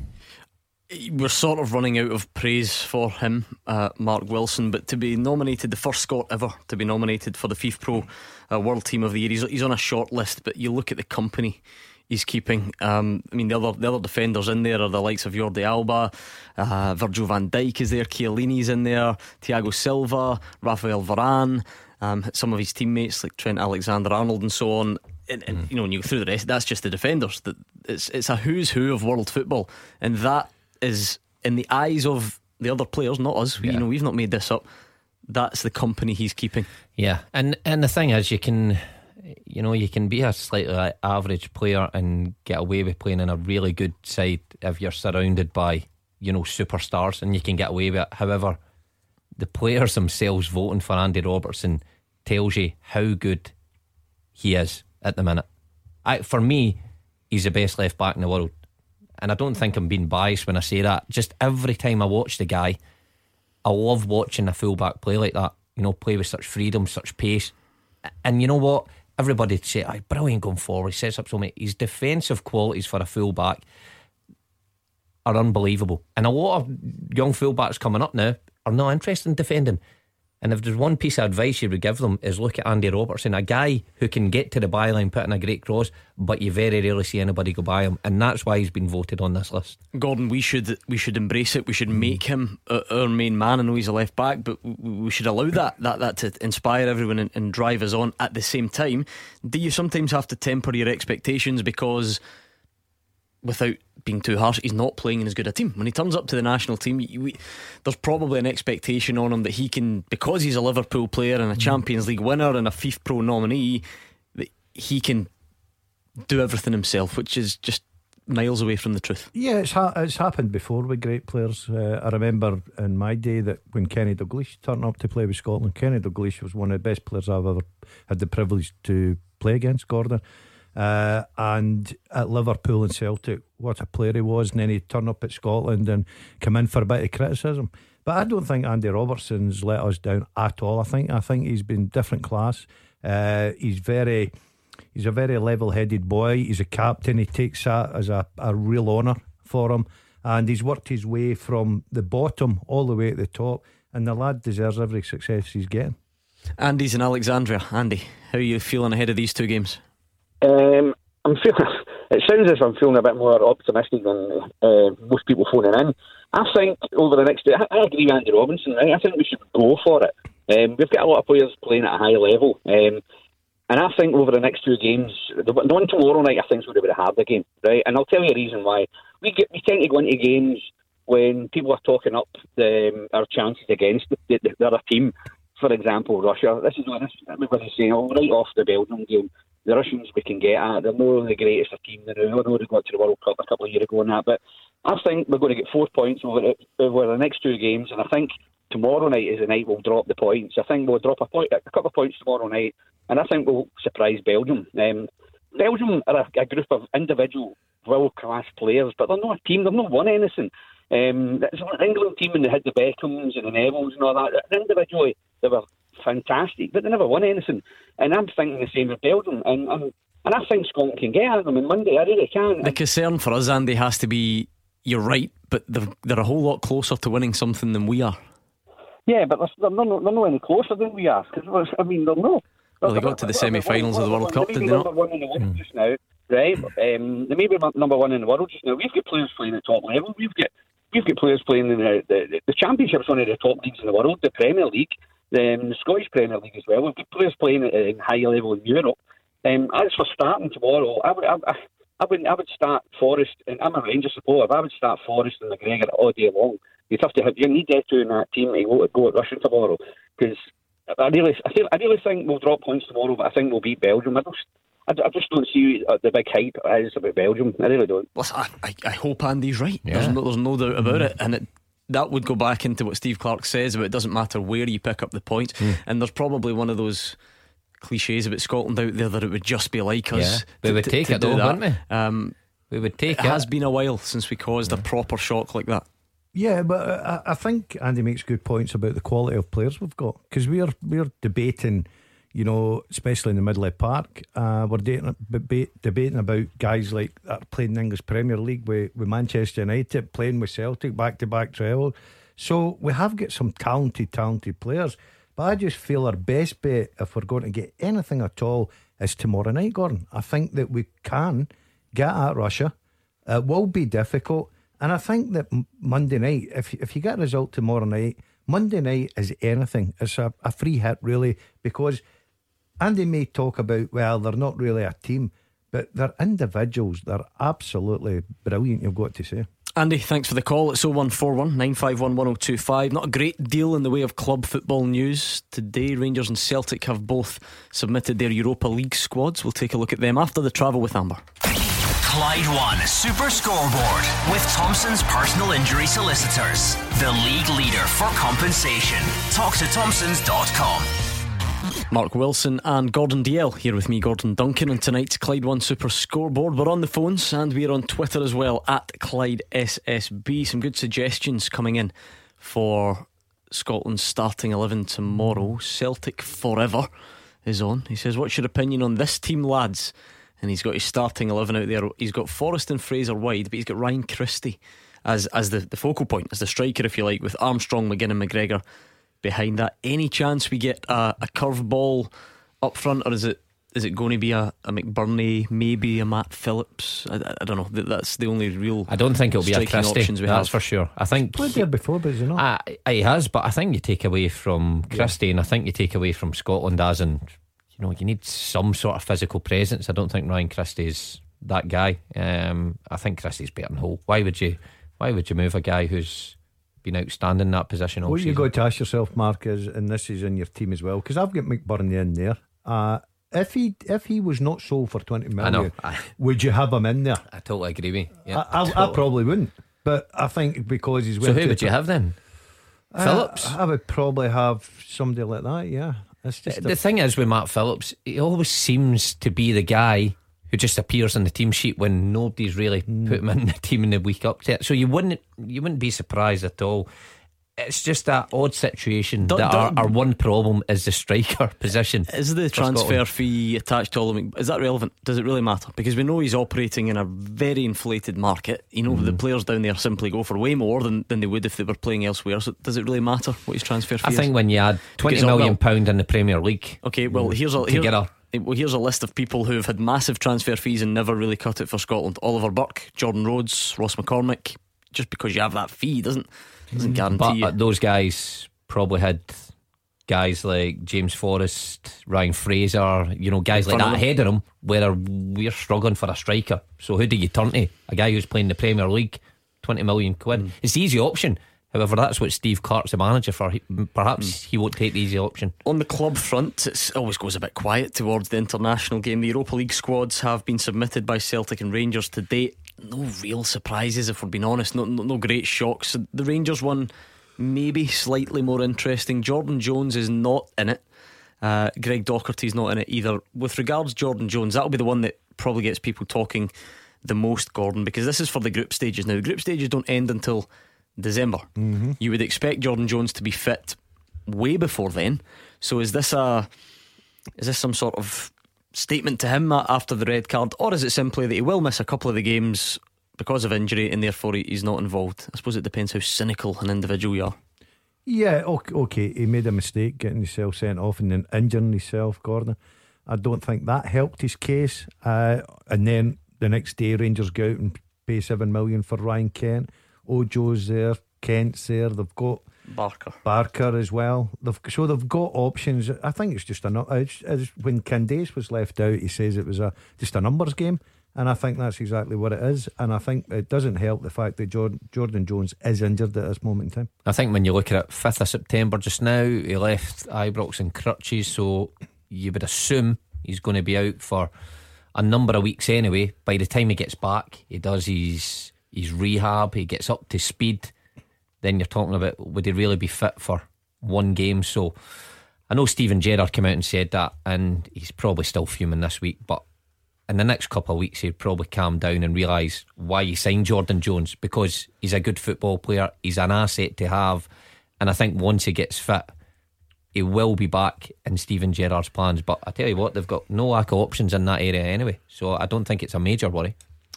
we're sort of running out of praise for him, uh, Mark Wilson, but to be nominated, the first Scot ever to be nominated for the FIFPro uh, World Team of the Year, he's, he's, on a short list, but you look at the company he's keeping. Um, I mean, the other, the other defenders in there are the likes of Jordi Alba, uh, Virgil van Dijk is there, Chiellini's in there, Thiago Silva, Rafael Varane, um, some of his teammates like Trent Alexander Arnold and so on. And, and mm. you know, when you go through the rest, that's just the defenders. That it's it's a who's who of world football, and that is in the eyes of the other players, not us. We, You know, we've not made this up. That's the company he's keeping. Yeah, and and the thing is, you can, you know, you can be a slightly average player and get away with playing in a really good side if you're surrounded by, you know, superstars, and you can get away with it. However, the players themselves voting for Andy Robertson tells you how good he is at the minute. I, for me, he's the best left back in the world and I don't think I'm being biased when I say that. Just every time I watch the guy, I love watching a fullback play like that. You know, play with such freedom, such pace. And you know what? Everybody say, "I brilliant going forward." He sets up so many. His defensive qualities for a fullback are unbelievable. And a lot of young fullbacks coming up now are not interested in defending. And if there's one piece of advice you would give them is look at Andy Robertson, a guy who can get to the byline, put in a great cross, but you very rarely see anybody go by him, and that's why he's been voted on this list. Gordon, we should we should embrace it. We should mm. make him our main man. I know he's a left back, but we should allow that that that to inspire everyone and, and drive us on. At the same time, do you sometimes have to temper your expectations because? Without being too harsh, he's not playing in as good a team. When he turns up to the national team, we, there's probably an expectation on him that he can, because he's a Liverpool player and a mm. Champions League winner and a FIFPro nominee, that he can do everything himself, which is just miles away from the truth. Yeah, it's ha- it's happened before with great players. Uh, I remember in my day that when Kenny Dalglish turned up to play with Scotland, Kenny Dalglish was one of the best players I've ever had the privilege to play against. Gordon. Uh, and at Liverpool and Celtic, what a player he was. And then he turned up at Scotland and come in for a bit of criticism. But I don't think Andy Robertson's let us down at all. I think I think he's been different class. Uh, he's very he's a very level headed boy. He's a captain. He takes that as a, a real honour for him. And he's worked his way from the bottom all the way to the top. And the lad deserves every success he's getting. Andy's in Alexandria. Andy, how are you feeling ahead of these two games? Um, I'm feeling. It sounds as if I'm feeling a bit more optimistic than uh, most people phoning in. I think over the next, I, I agree with Andy Robinson. Right? I think we should go for it. Um, we've got a lot of players playing at a high level, um, and I think over the next two games, the, the one tomorrow night, I think is going to be the harder game, right? And I'll tell you a reason why. We get we tend to go into games when people are talking up the, um, our chances against the, the, the other team. For example, Russia. This is what everybody's saying. Oh, right off the Belgium game, the Russians we can get at. They're not the greatest team now. I know they got to the World Cup a couple of years ago and that, but I think we're going to get four points over, it, over the next two games, and I think tomorrow night is the night we'll drop the points. I think we'll drop a, point, a couple of points tomorrow night, and I think we'll surprise Belgium. Um, Belgium are a, a, group of individual world class players, but they're not a team. They've not won anything. Um, it's an England team and they had the Beckhams and the Nevilles and all that. Individually, they were fantastic, but they never won anything. And I'm thinking the same with Belgium. And, and, and I think Scotland can get at them on Monday. I really can. The concern for us, Andy, has to be you're right, but they're, they're a whole lot closer to winning something than we are. Yeah, but they're, not, they're not any closer than we are. Cause, I mean, they're not. Well, they got to the semi-finals of the World Cup, didn't they not? One in the world mm. just now, right? Um, they may be number one in the world just now. We've got players playing at top level. We've got we've got players playing in the, the, the Championship's one of the top leagues in the world, the Premier League um, the Scottish Premier League as well. We've got players playing at in high level in Europe. Um, as for starting tomorrow, I would, I, I, would, I would start Forrest, and I'm a Rangers supporter. I would start Forrest and McGregor all day long. You'd have to have you need in that team to go, go at Russian tomorrow because I really, I, feel, I really think we'll drop points tomorrow, but I think we'll beat Belgium. I just, I, just don't see the big hype is about Belgium. I really don't. Well, I, I hope Andy's right. Yeah. There's, no, there's no doubt about it, and it that would go back into what Steve Clarke says about it doesn't matter where you pick up the points. Mm. And there's probably one of those cliches about Scotland out there that it would just be like us. Yeah, we would to, take to it though, wouldn't we? Um, we would take it. It has been a while since we caused yeah. a proper shock like that. Yeah, but I, I think Andy makes good points about the quality of players we've got because we're we're debating you know, especially in the middle of the park. Uh, we're debating, debating about guys like that playing the English Premier League with, with Manchester United, playing with Celtic back to back travel. So we have got some talented, talented players. But I just feel our best bet if we're going to get anything at all is tomorrow night, Gordon. I think that we can get at Russia. It will be difficult. And I think that Monday night, if, if you get a result tomorrow night, Monday night is anything. It's a, a free hit, really, because Andy may talk about, well, they're not really a team, but they're individuals. They're absolutely brilliant, you've got to say. Andy, thanks for the call. It's 0141 951 1025. Not a great deal in the way of club football news. Today, Rangers and Celtic have both submitted their Europa League squads. We'll take a look at them after the travel with Amber. Clyde One Super Scoreboard with Thompson's personal injury solicitors, the league leader for compensation. Talk to Thompsons.com. Mark Wilson and Gordon Dalziel here with me, Gordon Duncan, and tonight's Clyde One Super Scoreboard. We're on the phones and we're on Twitter as well at Clyde SSB. Some good suggestions coming in for Scotland's starting 11 tomorrow. Celtic Forever is on. He says, What's your opinion on this team, lads? And he's got his starting 11 out there. He's got Forrest and Fraser wide, but he's got Ryan Christie as, as the, the focal point, as the striker, if you like, with Armstrong, McGinn, and McGregor behind that. Any chance we get a, a curveball up front, or is it is it going to be a, a McBurnie, maybe a Matt Phillips? I, I, don't know. That's the only real. I don't think it'll be a Christie. That's have. for sure. I think played there before, but is he not? Uh, he has, but I think you take away from Christie, yeah. and I think you take away from Scotland as and you know, you need some sort of physical presence. I don't think Ryan Christie's that guy. Um, I think Christie's better than Hull. Why would you? Why would you move a guy who's been outstanding in that position all what season? you got to ask yourself, Mark, is and this is in your team as well, because I've got McBurnie in there. Uh, if he if he was not sold for twenty million, I know. would you have him in there? I totally agree with you. Yeah, I, I, I probably wouldn't. But I think because he's So who would you have then? Uh, Phillips. I would probably have somebody like that. Yeah, The thing is with Matt Phillips, he always seems to be the guy who just appears on the team sheet when nobody's really Hmm. put him in the team in the week up to it. So you wouldn't you wouldn't be surprised at all. It's just that odd situation Do- that do- our, our one problem is the striker position. Is the transfer Scotland. fee attached to all of it? Is that relevant? Does it really matter? Because we know he's operating in a very inflated market. You know, Mm-hmm. the players down there simply go for way more than, than they would if they were playing elsewhere. So does it really matter what his transfer fee I is? think when you add twenty Because, oh, million well- pound in the Premier League, Okay, well here's a to here- get a well here's a list of people who have had massive transfer fees and never really cut it for Scotland. Oliver Burke, Jordan Rhodes, Ross McCormack. Just because you have that fee doesn't doesn't guarantee But you. uh, those guys probably had guys like James Forrest, Ryan Fraser, you know, guys like that ahead of them, where we're struggling for a striker. So who do you turn to? A guy who's playing the Premier League, 20 million quid. Mm. It's the easy option. However, that's what Steve Clarke's the manager for. He- Perhaps Mm. he won't take the easy option. On the club front, it always goes a bit quiet towards the international game. The Europa League squads have been submitted by Celtic and Rangers to date. No real surprises, if we're being honest. No, no, no great shocks. The Rangers one, maybe slightly more interesting. Jordan Jones is not in it. Uh, Greg Docherty's not in it either. With regards Jordan Jones, that'll be the one that probably gets people talking the most, Gordon, because this is for the group stages. Now, the group stages don't end until December. You would expect Jordan Jones to be fit way before then. So is this a is this some sort of statement to him after the red card, or is it simply that he will miss a couple of the games because of injury and therefore he- he's not involved? I suppose it depends how cynical an individual you are. Yeah, okay, okay. He made a mistake getting himself sent off and then injuring himself, Gordon. I don't think that helped his case. Uh, and then the next day, Rangers go out and pay seven million for Ryan Kent. Ojo's there, Kent's there. They've got Barker. Barker as well. They've so they've got options. I think it's just a nu- it's, it's, when Candeias was left out, he says it was a just a numbers game. And I think that's exactly what it is. And I think it doesn't help the fact that Jordan, Jordan Jones is injured at this moment in time. I think when you look at it, 5th of September just now, he left Ibrox and crutches, so you would assume he's going to be out for a number of weeks anyway. By the time he gets back, he does his, his rehab, he gets up to speed. Then you're talking about would he really be fit for one game? So I know Steven Gerrard came out and said that, and he's probably still fuming this week, but in the next couple of weeks, he'd probably calm down and realise why he signed Jordan Jones because he's a good football player. He's an asset to have. And I think once he gets fit, he will be back in Steven Gerrard's plans. But I tell you what, they've got no lack of options in that area anyway. So I don't think it's a major worry.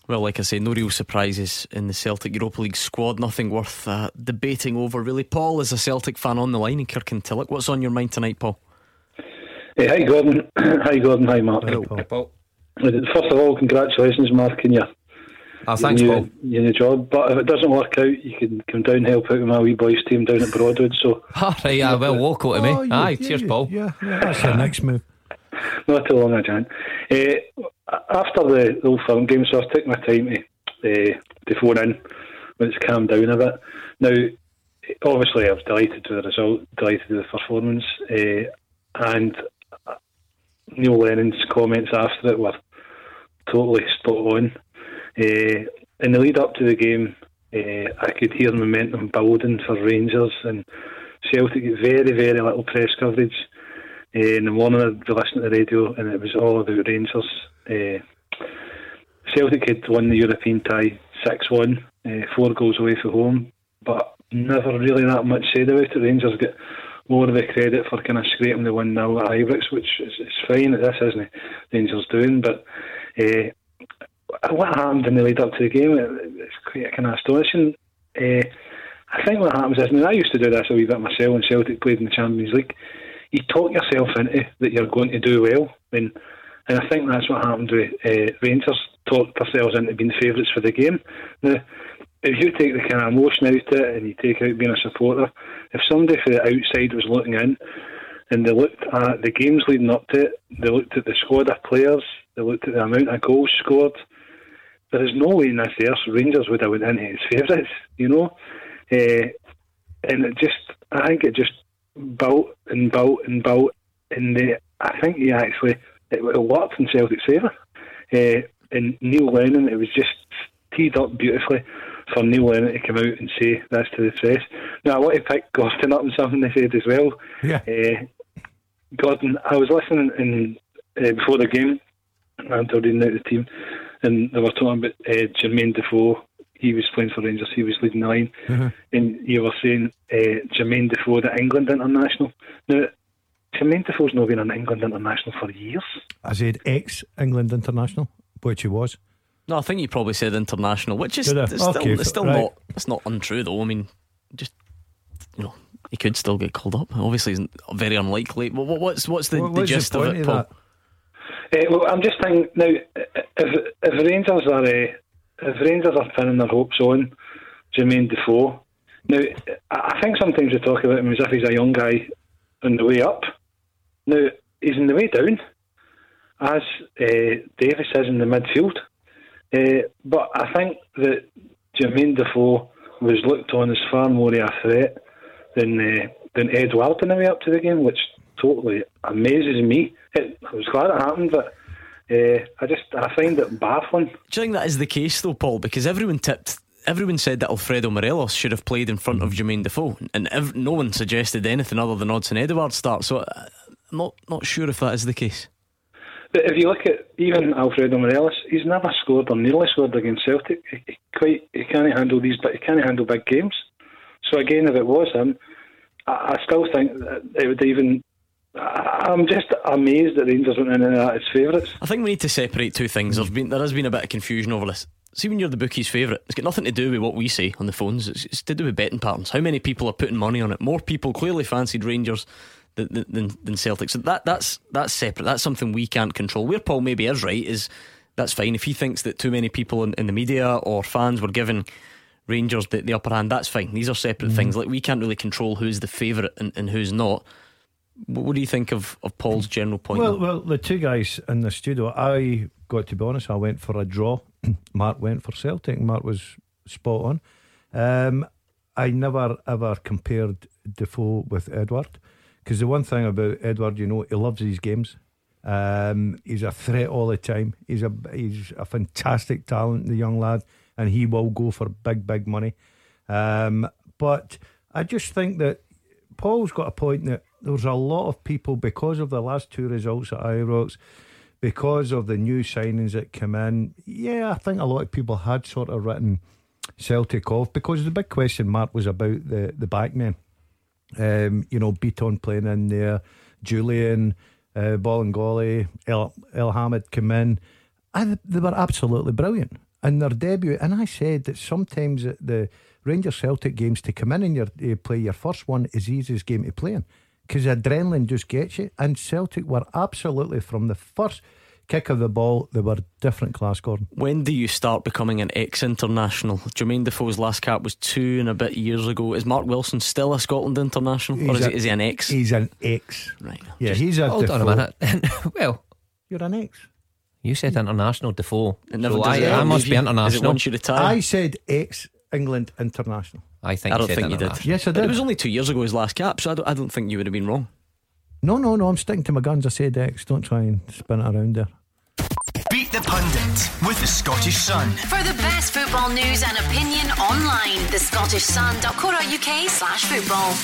Well, like I say, no real surprises in the Celtic Europa League squad. Nothing worth uh, debating over, really. Paul is a Celtic fan on the line in Kirkintilloch. What's on your mind tonight, Paul? Hey, hi Gordon. hi Gordon. Hi Mark. Hello, Paul. First of all, congratulations, Mark, and your, Oh, thanks, your, Paul. new, your new job. But if it doesn't work out, you can come down and help out with my wee boys team down at Broadwood. So All right, yeah, well, walk out to me. Oh, you- Aye, yeah, cheers, you- Paul. Yeah, yeah, that's your next move. not too long, Jan. Uh, after the, the old firm game, so I taking my time to uh, to phone in when it's calmed down a bit. Now, obviously, I was delighted with the result, delighted with the performance, uh, and Neil Lennon's comments after it were totally spot on. Uh, in the lead up to the game, uh, I could hear momentum building for Rangers and Celtic get very, very little press coverage. Uh, in the morning, I'd be listening to the radio, and it was all about Rangers. Uh, Celtic had won the European tie 6 1, uh, four goals away from home, but never really that much said about it. Rangers get more of the credit for kind of scraping the 1 0 at Ibrox, which is, is fine. This isn't Rangers doing, but uh, what happened in the lead up to the game, it, it's quite kind of astonishing. Uh, I think what happens is, I mean, I used to do this a wee bit myself when Celtic played in the Champions League. You talk yourself into that you're going to do well. I mean, and I think that's what happened with uh, Rangers. Talked themselves into being favourites for the game. Now, if you take the kind of emotion out of it and you take out being a supporter, if somebody from the outside was looking in and they looked at the games leading up to it, they looked at the squad of players, they looked at the amount of goals scored, there is no way in this year Rangers would have went into his favourites, you know. Uh, and it just, I think it just built and built and built, and the, I think he actually it, it worked in Celtic's favour. Uh, and Neil Lennon, it was just teed up beautifully for Neil Lennon to come out and say this to the press. Now I want to pick Gordon up on something they said as well. Yeah. Uh, Gordon, I was listening in uh, before the game after reading out the team, and they were talking about uh, Jermaine Defoe. He was playing for Rangers. He was leading the line, Mhm. and you were saying uh, Jermaine Defoe, the England international. Now, Jermaine Defoe's not been an England international for years. I said ex England international, which he was. No, I think you probably said international, which is it's still, Okay, it's still right. not it's not untrue though. I mean, just you know, he could still get called up. Obviously, it's very unlikely. What, what- what's what's the, What- the what's the gist of it, of Paul? Uh, well, I'm just thinking now. If if Rangers are uh, if Rangers are pinning their hopes on Jermaine Defoe, now I think sometimes we talk about him as if he's a young guy on the way up. Now he's on the way down, as uh, Davis is in the midfield. Uh, but I think that Jermaine Defoe was looked on as far more of a threat than uh, than Edouard on the way up to the game, which totally amazes me. It, I was glad it happened, but uh, I just I find it baffling. Do you think that is the case though, Paul? Because everyone tipped. Everyone said that Alfredo Morelos should have played in front of Jermaine Defoe, and ev- no one suggested anything other than Odsonne Edouard start. So uh, I'm not not sure if that is the case. But if you look at even Alfredo Morelos, he's never scored or nearly scored against Celtic. He, he quite he can't handle these, but he can't handle big games. So again, if it was him, I, I still think that it would even. I, I'm just amazed that Rangers went in and that as favourites. I think we need to separate two things. There's been there has been a bit of confusion over this. See, when you're the bookie's favourite, it's got nothing to do with what we say on the phones. It's, it's to do with betting patterns. How many people are putting money on it? More people clearly fancied Rangers than, than, than Celtic. So that that's that's separate. That's something we can't control. Where Paul maybe is right is that's fine. If he thinks that too many people in, in the media or fans were giving Rangers the, the upper hand, that's fine. These are separate Mm. things. Like we can't really control who's the favourite and, and who's not. What, do you think of, of Paul's general point? Well, well, the two guys in the studio, I got to be honest, I went for a draw. Mark went for Celtic. Mark was spot on. Um, I never ever compared Defoe with Edouard because the one thing about Edouard, you know, he loves these games. Um, he's a threat all the time. He's a he's a fantastic talent, the young lad, and he will go for big, big money. Um, but I just think that Paul's got a point that there's a lot of people because of the last two results at Ibrox, because of the new signings that came in. Yeah, I think a lot of people had sort of written Celtic off because the big question mark was about the the back men. Um, you know, Beaton playing in there, Jullien, uh, Bolingoli, El Elhamed come in, and they were absolutely brilliant in their debut. And I said that sometimes the Rangers Celtic games to come in and your, play your first one is the easiest game to play in because adrenaline just gets you. And Celtic were absolutely from the first kick of the ball, they were different class, Gordon. When do you start becoming an ex international? Jermaine Defoe's last cap was two and a bit years ago. Is Mark Wilson still a Scotland international? or is, a- he, is he an ex? He's an ex. Right. Yeah, Just- he's a Hold on a minute. well, You're an ex. you said international Defoe. It never so I. I must be you- Is it international. once you retire? I said ex England international. I think I don't think you did. international. Yes, I But did. It was only two years ago his last cap, so I don't, I don't think you would have been wrong. No, no, no. I'm sticking to my guns. I said X. Don't try and spin it around there. Beat the Pundit with the Scottish Sun. For the best football news and opinion online, thescottishsun.co.uk slash football.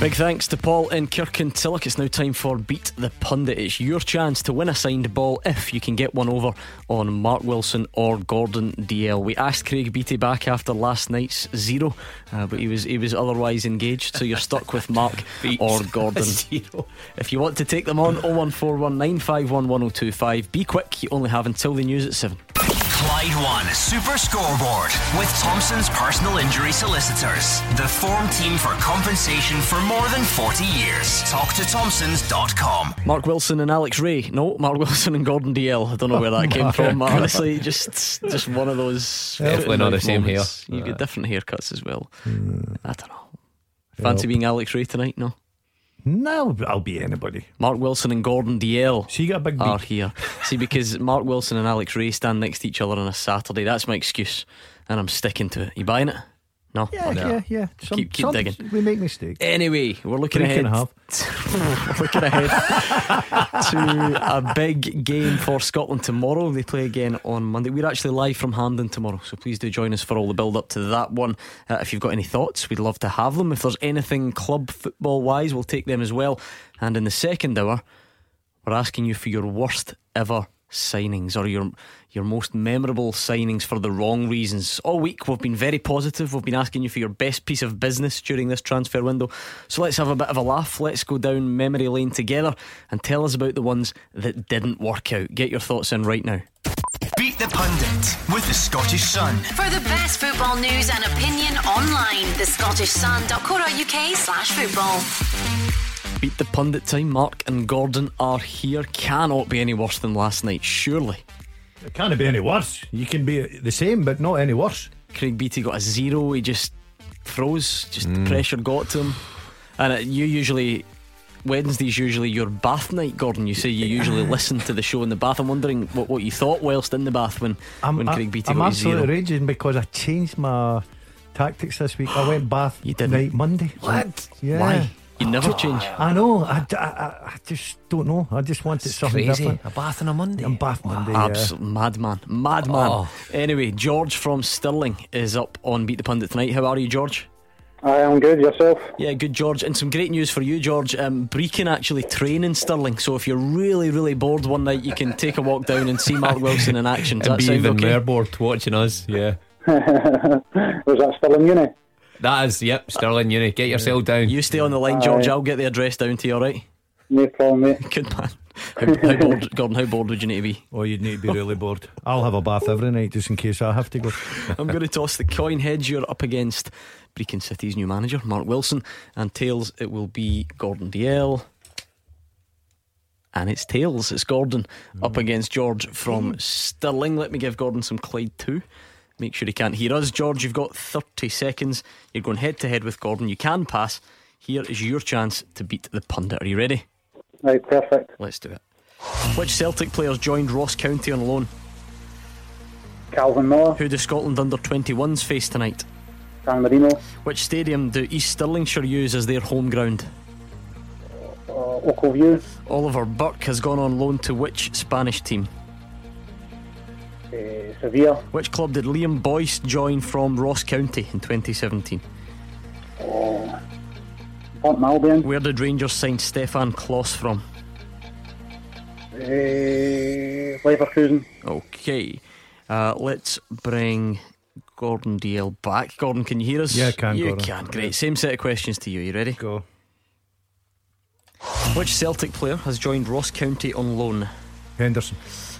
Big thanks to Paul and in Kirkintilloch. It's now time for Beat the Pundit. It's your chance to win a signed ball if you can get one over on Mark Wilson or Gordon Dalziel. We asked Craig Beattie back after last night's zero, uh, but he was he was otherwise engaged. So you're stuck with Mark or Gordon. Zero. If you want to take them on, 01419511025. Be quick. You only have until the news at seven. Clyde One Super Scoreboard with Thompson's personal injury solicitors. The form team for compensation for more than 40 years. Talk to Thompsons.com. Mark Wilson and Alex Rae. No, Mark Wilson and Gordon Dalziel. I don't know where that came oh, from. Honestly, just just one of those. Definitely not the same hair. You get different haircuts as well. Hmm. I don't know. Fancy being Alex Rae tonight? No. No, I'll be anybody. Mark Wilson and Gordon Dalziel See, you got a big are here. See, because Mark Wilson and Alex Rae stand next to each other on a Saturday. That's my excuse, and I'm sticking to it. You buying it? No. Yeah, Okay. yeah, yeah. Some- Keep- keep some- digging. We make mistakes. Anyway, we're looking Break ahead. we're looking ahead to a big game for Scotland tomorrow. They play again on Monday. We're actually live from Hampden tomorrow, so please do join us for all the build up to that one. Uh, if you've got any thoughts, we'd love to have them. If there's anything club football wise, we'll take them as well. And in the second hour, we're asking you for your worst ever signings or your your most memorable signings for the wrong reasons. All week we've been very positive. We've been asking you for your best piece of business during this transfer window. So let's have a bit of a laugh. Let's go down memory lane together and tell us about the ones that didn't work out. Get your thoughts in right now. Beat the Pundit with the Scottish Sun. For the best football news and opinion online, the thescottishsun.co.uk slash football. Beat the pundit time. Mark and Gordon are here. Cannot be any worse than last night, surely. It can't be any worse. You can be the same, but not any worse. Craig Beattie got a zero. He just froze. Just pressure got to him. And uh, you usually Wednesday's usually your bath night, Gordon. You say you usually listen to the show in the bath. I'm wondering what, what you thought whilst in the bath when when Craig Beattie I'm got absolutely zero. raging because I changed my tactics this week. I went bath You didn't. night Monday. What? Yeah. Why? You never change. I know. I, I, I- I just don't know. I just wanted something Crazy. different. A bath on a Monday. I'm bath Monday. yeah. Absolute madman, madman. Oh. Anyway, George from Stirling is up on Beat the Pundit tonight. How are you, George? I am good. Yourself? Yeah, good, George. And some great news for you, George. Um, Brechin actually train in Stirling, so if you're really, really bored one night, you can take a walk down and see Mark Wilson in action. Does and that be sound even okay? more bored watching us. Yeah. Was that still in uni? That is, yep, Stirling Uni. Get yourself down. You stay on the line, George. Aye. I'll get the address down to you, alright? No problem, mate. Good man. How, how bored, Gordon, how bored would you need to be? Oh, you'd need to be really bored. I'll have a bath every night just in case I have to go. I'm going to toss the coin heads. You're up against Brechin City's new manager, Mark Wilson, and tails, it will be Gordon Dalziel. And it's tails. It's Gordon up mm. against George from Stirling. Let me give Gordon some Clyde too. Make sure he can't hear us. George, you've got 30 seconds. You're going head to head with Gordon. You can pass. Here is your chance to beat the pundit. Are you ready? Right, perfect. Let's do it. Which Celtic players joined Ross County on loan? Calvin Miller, Who do Scotland under 21s face tonight? San Marino, Which stadium do East Stirlingshire use as their home ground? uh, Ochilview, Oliver Burke has gone on loan to which Spanish team? Uh, Sevilla, Which club did Liam Boyce join from Ross County in 2017? Burton Albion, Where did Rangers sign Stefan Klos from? uh, Leverkusen. Okay, uh, let's bring Gordon Dalziel back. Gordon, can you hear us? Yeah, I can, You Gordon. can. Great. Same set of questions to you. Are You ready? Go. Which Celtic player has joined Ross County on loan? Henderson.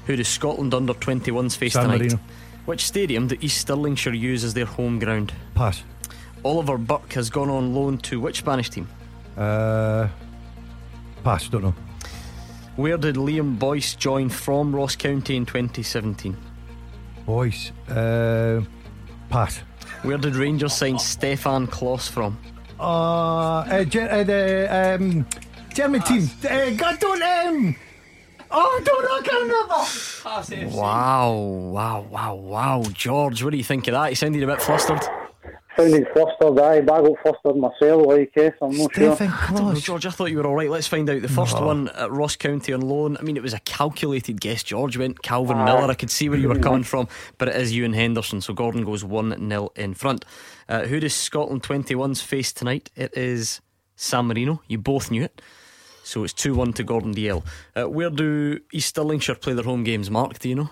Who does Scotland under 21s face San tonight? Marino. Which stadium do East Stirlingshire use as their home ground? Pass. Oliver Burke has gone on loan to which Spanish team? Uh, pass. Don't know. Where did Liam Boyce join from Ross County in 2017? Boyce, Uh, pass. Where did Rangers sign Stefan Klos from? Uh, uh, Ger- uh the um, German team. Uh, God, don't um. Oh, don't know. I can't remember. Wow, wow, wow, wow. George, what do you think of that? He sounded a bit flustered. Sounded flustered, aye. Bag got flustered myself, like, eh, so I'm not sure. Stephen I don't know, George, I thought you were all right. Let's find out. The first one at Ross County on loan. I mean, it was a calculated guess. George went Calvin Miller. I could see where you were coming from, but it is Ewan Henderson. So Gordon goes 1 0 in front. Uh, who does Scotland 21s face tonight? It is San Marino. You both knew it. So it's 2 1 to Gordon Dalziel. Uh, where do East Stirlingshire play their home games, Mark? Do you know?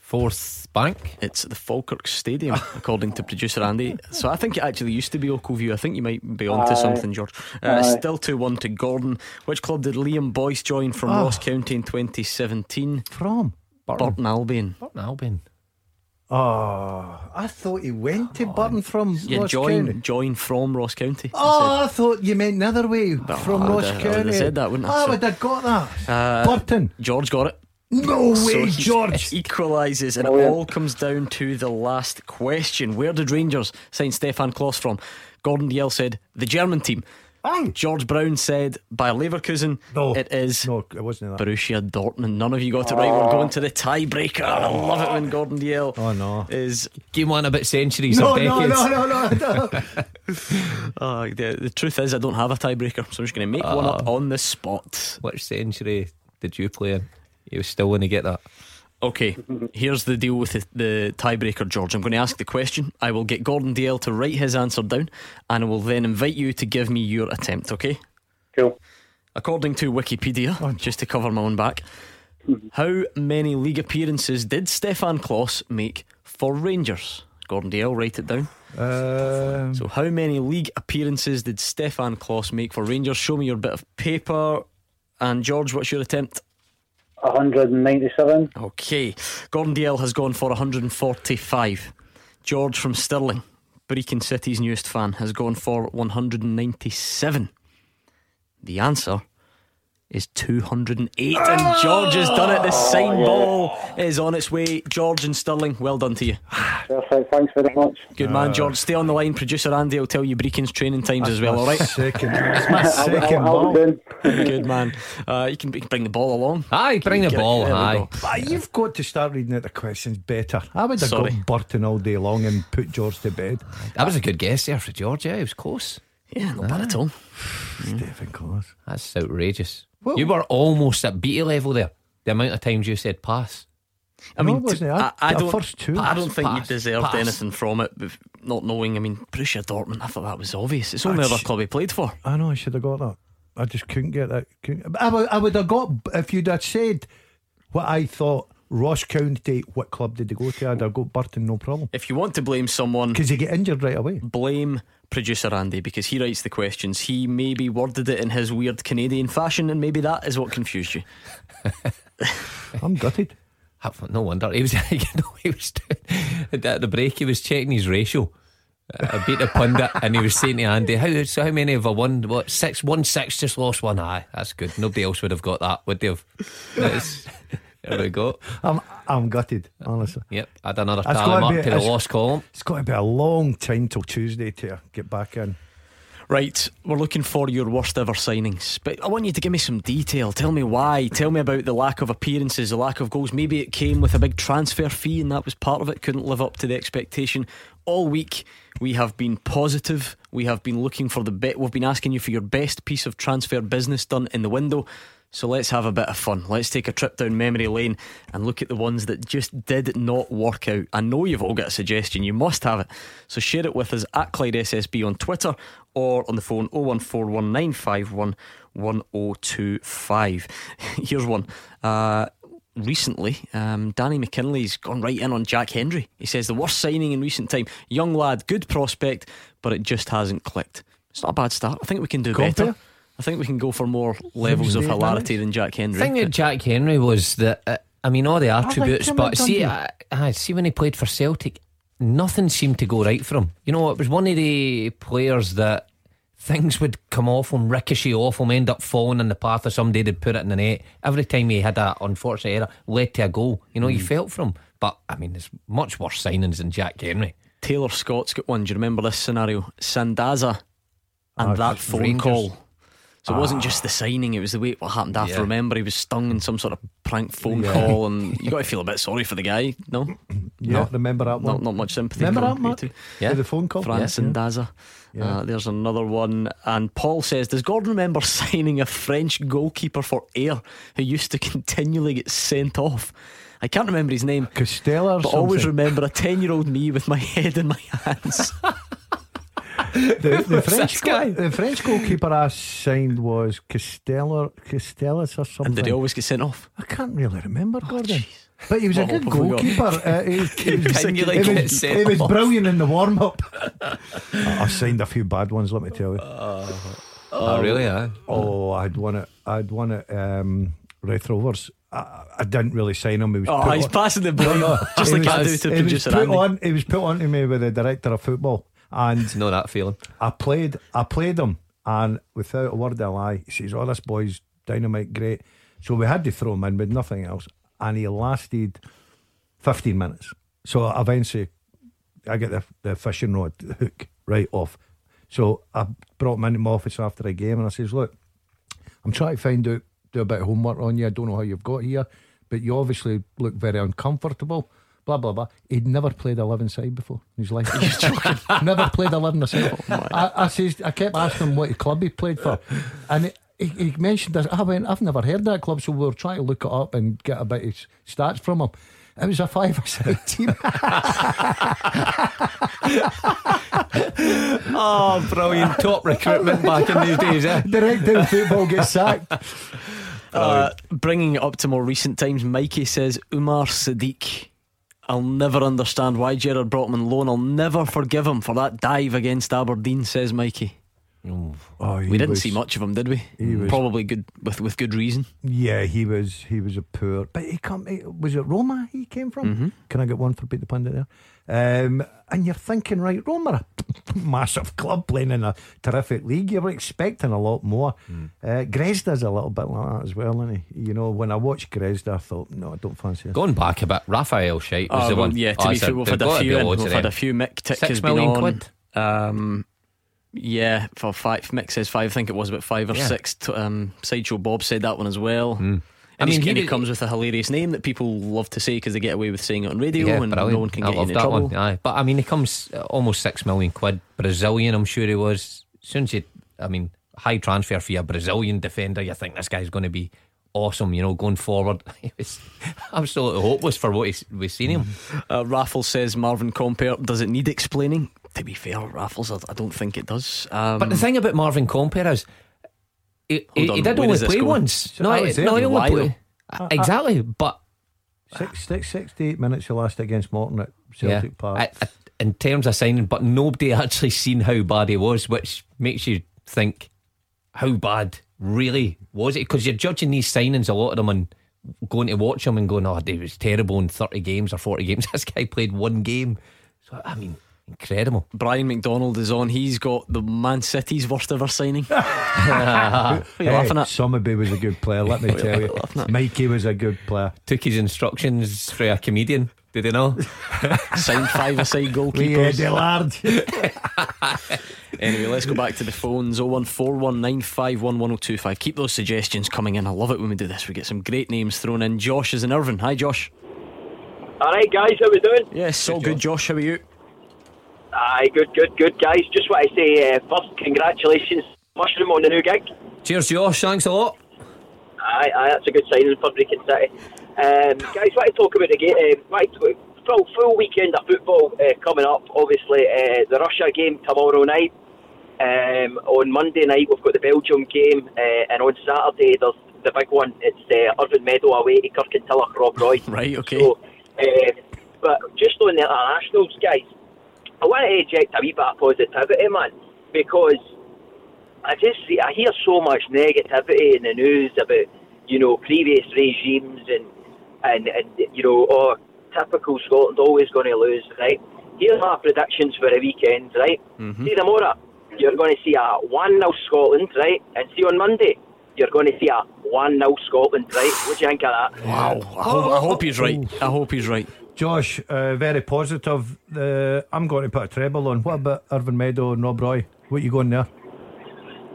Fourth bank. It's at the Falkirk Stadium, according to producer Andy. So I think it actually used to be Ochilview. I think you might be onto Aye. something, George. Uh, Aye. still 2 1 to Gordon. Which club did Liam Boyce join from Oh. Ross County in 2017? From. Burton Albion. Burton Albion. Oh, I thought he went to Burton from Yeah, Ross join, County. join from Ross County. Oh, I thought you meant the other way from I would Ross have- I would have said that, wouldn't I? Oh, I So- would have got that. Uh, Burton. George got it. No So way, he George. equalises, and it all comes down to the last question. Where did Rangers sign Stefan Klos from? Gordon Dalziel said the German team. George Brown said Bayer Leverkusen. No, it is. No, it wasn't that. Borussia Dortmund. None of you got it right. We're going to the tiebreaker. I love it when Gordon Dalziel Oh no. is. Game one about centuries No, or no, decades. no, no, no, no. Uh, the, the truth is, I don't have a tiebreaker, so I'm just going to make one up Ah. on the spot. Which century did you play in? You still want to get that? Okay, here's the deal with the, the tiebreaker, George. I'm going to ask the question. I will get Gordon Dalziel to write his answer down, and I will then invite you to give me your attempt, okay? Cool. According to Wikipedia, just to cover my own back, how many league appearances did Stefan Klos make for Rangers? Gordon Dalziel, write it down. Um, So, how many league appearances did Stefan Klos make for Rangers? Show me your bit of paper. And George, what's your attempt? 197. Okay. Gordon Dalziel has gone for 145. George from Stirling, Brechin City's newest fan, has gone for 197. The answer is 208. And George has done it. The sign ball is on its way. George and Stirling, well done to you. Perfect. Thanks very much. Good man, George. Stay on the line. Producer Andy will tell you Brechin's training times as well, all right? Second, it's my second I'll- I'll ball. Good man. Uh, you, can, you can bring the ball along. Aye, bring the Get it. ball. There Aye. go. Ah, you've got to start reading out the questions better. I would have Sorry. got Burton all day long and put George to bed. That was a good guess there for George. Yeah, he was close. Yeah, not bad at all. Stephen Close. That's outrageous. Well- you were almost at Beatty level there. The amount of times you said pass. I No, mean, wasn't? I, I The don't. first two. I don't think Pass, you deserved pass. anything from it, not knowing. I mean, Borussia Dortmund. I thought that was obvious. It's the only That's- other club he played for. I know I should have got that. I just couldn't get that. Couldn't, I, would, I would have got if you'd have said what I thought. Ross County, what club did they go to? I'd have got Burton, no problem. If you want to blame someone, Because you get injured right away. blame producer Andy because he writes the questions. He maybe worded it in his weird Canadian fashion, and maybe that is what confused you. I'm gutted. No wonder he was. You know, he was at the break. He was checking his ratio. I beat a pundit, and he was saying to Andy, "How so? How many have I won? What six? One six, just lost one. Aye, that's good. Nobody else would have got that, would they have? That's- there we go. I'm I'm gutted, honestly. Yep, add another That's tally gotta mark to the it's- lost column. It's got to be a long time till Tuesday to get back in. Right, we're looking for your worst ever signings, but I want you to give me some detail. Tell me why. Tell me about the lack of appearances, the lack of goals. Maybe it came with a big transfer fee and that was part of it, couldn't live up to the expectation. All week we have been positive. We have been looking for the bit. We've been asking you for your best piece of transfer business done in the window. So let's have a bit of fun. Let's take a trip down memory lane and look at the ones that just did not work out. I know you've all got a suggestion, you must have it. So share it with us at Clyde SSB on Twitter or on the phone 01419511025. Here's one. Uh, recently, um, Danny McKinley's gone right in on Jack Hendry. He says the worst signing in recent time. Young lad, good prospect, but it just hasn't clicked. It's not a bad start. I think we can do Compare? better. I think we can go for more levels of hilarity than Jack Hendry. The Hendry. thing with Jack Hendry was that uh, I mean all the attributes, him but see, I, I see when he played for Celtic, nothing seemed to go right for him. You know, it was one of the players that things would come off him, ricochet off him, end up falling in the path of somebody that put it in the net. Every time he had that unfortunate error, led to a goal. You know, you Mm. felt for him. But I mean, there's much worse signings than Jack Hendry. Taylor Scott's got one. Do you remember this scenario? Sandaza and Ah, that phone Rangers. call. So it wasn't just the signing; it was the way what happened after. Yeah. Remember, he was stung in some sort of prank phone Yeah. call, and you got to feel a bit sorry for the guy. No, Yeah, No. remember that one? not not much sympathy. Remember that, Mark? Yeah. The phone call? Fran Yeah. Sandaza. Uh, there's another one. And Paul says, Does Gordon remember signing a French goalkeeper for Ayr who used to continually get sent off? I can't remember his name, Costello but always remember a 10 year old me with my head in my hands. the, the French guy? the French goalkeeper I signed was Costello, Costellis or something. and did he always get sent off? I can't really remember Gordon. But he was a good hope have we got? goalkeeper. Uh, he, he was, he was, he was brilliant in the warm up. I signed a few bad ones, let me tell you. oh, really? Aye. Oh, I'd won it. I'd won it. Um, Raith Rovers. I, I didn't really sign him. He was Oh, he's on- passing the blame, just like I do to he was producer put Andy. on. He was put on to me with the director of football, and Know that feeling. I played. I played him, and without a word of a lie, he says, "Oh, this boy's dynamite, great." So we had to throw him in with nothing else, and he lasted fifteen minutes. So eventually, I get the the fishing rod hook right off. So I brought him into my office after the game and I says, Look, I'm trying to find out, do a bit of homework on you. I don't know how you've got here, but you obviously look very uncomfortable. Blah blah blah. He'd never played eleven side before in his life. never played eleven side. I, I says I kept asking him what club he played for, and he, he mentioned this. I went, I've never heard that club, so we were trying to look it up and get a bit of stats from him. It was a five-a-side team. oh, brilliant! Top recruitment back in these days. Eh? Direct down football gets sacked. Uh, bringing it up to more recent times, Mikey says Umar Sadiq. I'll never understand why Gerrard on loan. I'll never forgive him for that dive against Aberdeen, says Mikey. Oh, we didn't was- see much of him, did we? he was- Probably good with with good reason. Yeah, he was he was a poor, but he come. he- Was it Roma he came from? Mhm. Can I get one for beat the pundit there? Um, and you're thinking, right, Roma, a massive club playing in a terrific league. You were expecting a lot more. Uh, Gresda's a little bit like that as well, isn't he? You know, when I watched Gresda, I thought, no, I don't fancy it. Going back a bit, Rafael Scheidt was Oh, the well, one. yeah, to Oh, be it's fair, we've had a few. In. We've had a few. Mick Tick Six has been on. quid? Um, yeah, for five. Mick says five. I think it was about five or Yeah. six. T- um, Sideshow Bob said that one as well. Hmm. I And mean, he he, comes with a hilarious name that people love to say because they get away with saying it on radio Yeah, and brilliant. no one can I get into trouble. one. Aye, but I mean, he comes uh, almost six million quid. Brazilian, I'm sure he was. As soon as you, I mean, high transfer fee, a Brazilian defender, you think this guy's going to be awesome. You know, going forward, he was absolutely hopeless for what he's, we've seen him. Uh, Raffles says Marvin Compper does it need explaining? To be fair, Raffles, I, I don't think it does. Um, But the thing about Marvin Compper is, he, he, Hold he did only play go? once. So no, I he- no, he only played. though? exactly, but Six, six, 68 minutes he lasted against Morton at Celtic yeah, Park. I- I- in terms of signing, but nobody actually seen how bad he was, which makes you think how bad really was it? Because you're judging these signings, a lot of them, and going to watch them and going, "Oh, he was terrible in 30 games or 40 games." This guy played one game, so I mean, incredible. Brian McDonald is on. He's got the Man City's worst ever signing. what are Hey, laughing at? Somerby was a good player, let me tell you. Mikey was a good player. Took his instructions for a comedian. Did he know? Signed five-a-side We goalkeepers. Eddie Lard. Anyway, let's go back to the phones 01419511025. Keep those suggestions coming in. I love it when we do this. We get some great names thrown in. Josh is in Irvine. Hi, Josh. All right, guys, how we doing? Yes, all good, Josh. How are you? Aye, good, good, good, guys. Just want to say uh, first, congratulations, Mushroom, on the new gig. Cheers, Josh. Thanks a lot. Aye, aye, that's a good signing for Brechin City. Um, guys, want to talk about the game? Uh, talk- full, full weekend of football uh, coming up. Obviously, uh, the Russia game tomorrow night. Um, on Monday night, we've got the Belgium game, uh, and on Saturday, there's the big one. It's uh, Irvine Meadow away to Kirkintilloch, Rob Roy. Right, okay. So, uh, but just on the internationals, guys, I want to inject a wee bit of positivity, man, because I just see, I hear so much negativity in the news about you know previous regimes and and and you know oh typical Scotland always going to lose right. Here's my predictions for the weekend, right? Mm-hmm. See tomorrow, you're going to see a one 0 Scotland, right? And see on Monday, you're going to see a one 0 Scotland, right? What do you think of that? Wow. I hope, I hope he's right. I hope he's right. Josh, uh, very positive. Uh, I'm going to put a treble on. What about Irvine Meadow and Rob Roy? What you going there?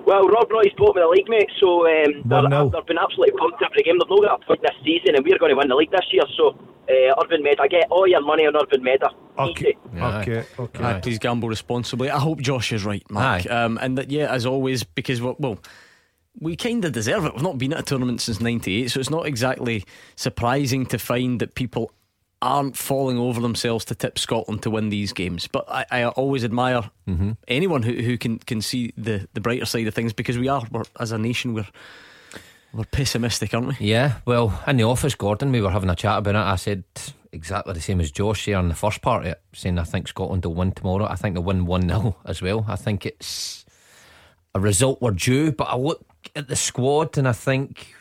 Well, Rob Roy's bought me the league, mate, so um, they're, they've been absolutely pumped every game. They've not got a point this season, and we're going to win the league this year. So, uh, Irvine Med, I get all your money on Irvine Med. Okay, okay, okay. Aye, please gamble responsibly. I hope Josh is right, Mark. Um, and that, yeah, as always, because well, well we kind of deserve it. We've not been at a tournament since '98, so it's not exactly surprising to find that people aren't falling over themselves to tip Scotland to win these games. But I, I always admire Mhm. anyone who, who can can see the, the brighter side of things because we are we're, as a nation we're we're pessimistic, aren't we? Yeah, well, in the office, Gordon, we were having a chat about it. I said exactly the same as Josh here in the first part of it, saying I think Scotland will win tomorrow. I think they'll win 1 0 as well. I think it's a result we're due, but I look at the squad and I think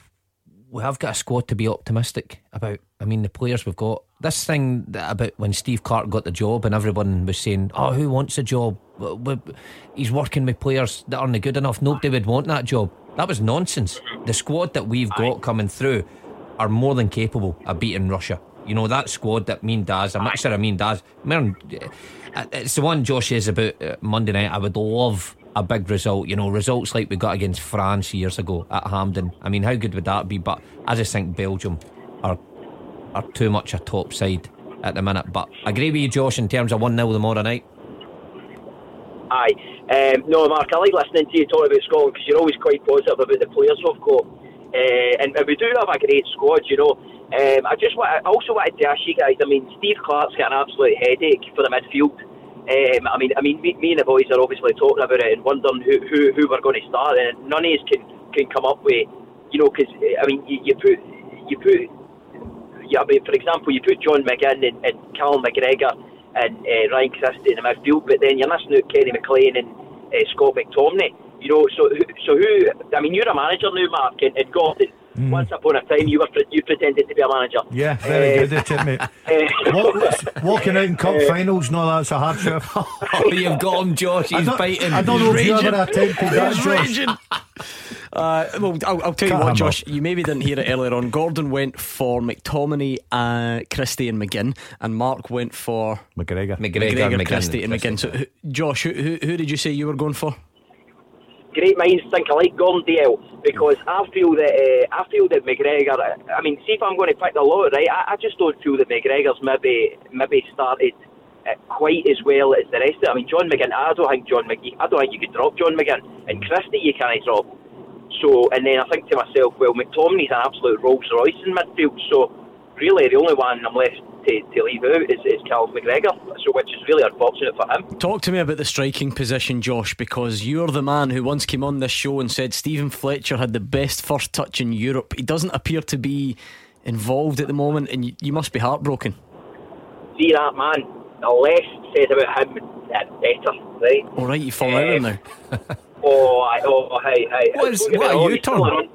we have got a squad to be optimistic about. I mean, the players we've got. This thing that about when Steve Clarke got the job and everyone was saying, "Oh, who wants a job? He's working with players that aren't good enough. Nobody would want that job." That was nonsense. The squad that we've got coming through are more than capable of beating Russia. You know that squad that Mean Daz, a mixture of Mean Daz. Uh, it's the one Josh is about uh, Monday night. I would love a big result. You know, results like we got against France years ago at Hampden. I mean, how good would that be? But I just think Belgium are are too much a top side at the minute. But I agree with you, Josh, in terms of 1 0 tomorrow night. Aye. Um, no, Mark, I like listening to you talk about Scotland because you're always quite positive about the players we've got. Uh, and, and we do have a great squad, you know. Um, I just want, I also wanted to ask you guys. I mean, Steve Clarke's got an absolute headache for the midfield. Um, I mean, I mean, me, me, and the boys are obviously talking about it and wondering who who, who we're going to start, and none of us can can come up with, you know, because I mean, you, you put you put, yeah, mean, for example, you put John McGinn and, and McGregor and uh, Ryan Christie in the midfield, but then you're missing out Kenny McLean and uh, Scott McTominay. You know, so so who? I mean, you're a manager now, Mark, and, and Gordon. Mm. Once upon a time, you were you pretended to be a manager. Yeah, very uh, good at it, mate. Walk, walking out in cup uh, finals, no, that's a hardship. oh, you've got him, Josh. He's I biting. I don't He's know raging. if you ever attempted that, Josh. Uh, well, I'll, I'll tell you what, Josh. You maybe didn't hear it earlier on. Gordon went for McTominay, uh, Christie, and McGinn, and Mark went for McGregor, McGregor, McGregor McGinn, Christie, and McGinn. So, who, Josh, who, who, who did you say you were going for? Great minds think alike, Gordon Dalziel, because I feel that uh, I feel that McGregor. I mean, see if I'm going to pick the lot, right? I, I just don't feel that McGregor's maybe maybe started uh, quite as well as the rest of it. I mean, John McGinn. I don't think John McGinn. I don't think you could drop John McGinn and Christie. You can't drop. So, and then I think to myself, well, McTominay's an absolute Rolls Royce in midfield. So, really, the only one I'm left to, to leave out is, is Callum McGregor, so which is really unfortunate for him. Talk to me about the striking position, Josh, because you're the man who once came on this show and said Steven Fletcher had the best first touch in Europe. He doesn't appear to be involved at the moment, and you, you must be heartbroken. See that man, the less said about him, the better, right? All right, you fall um, out now. oh, I, oh, hey, hey. What's, what are you turning?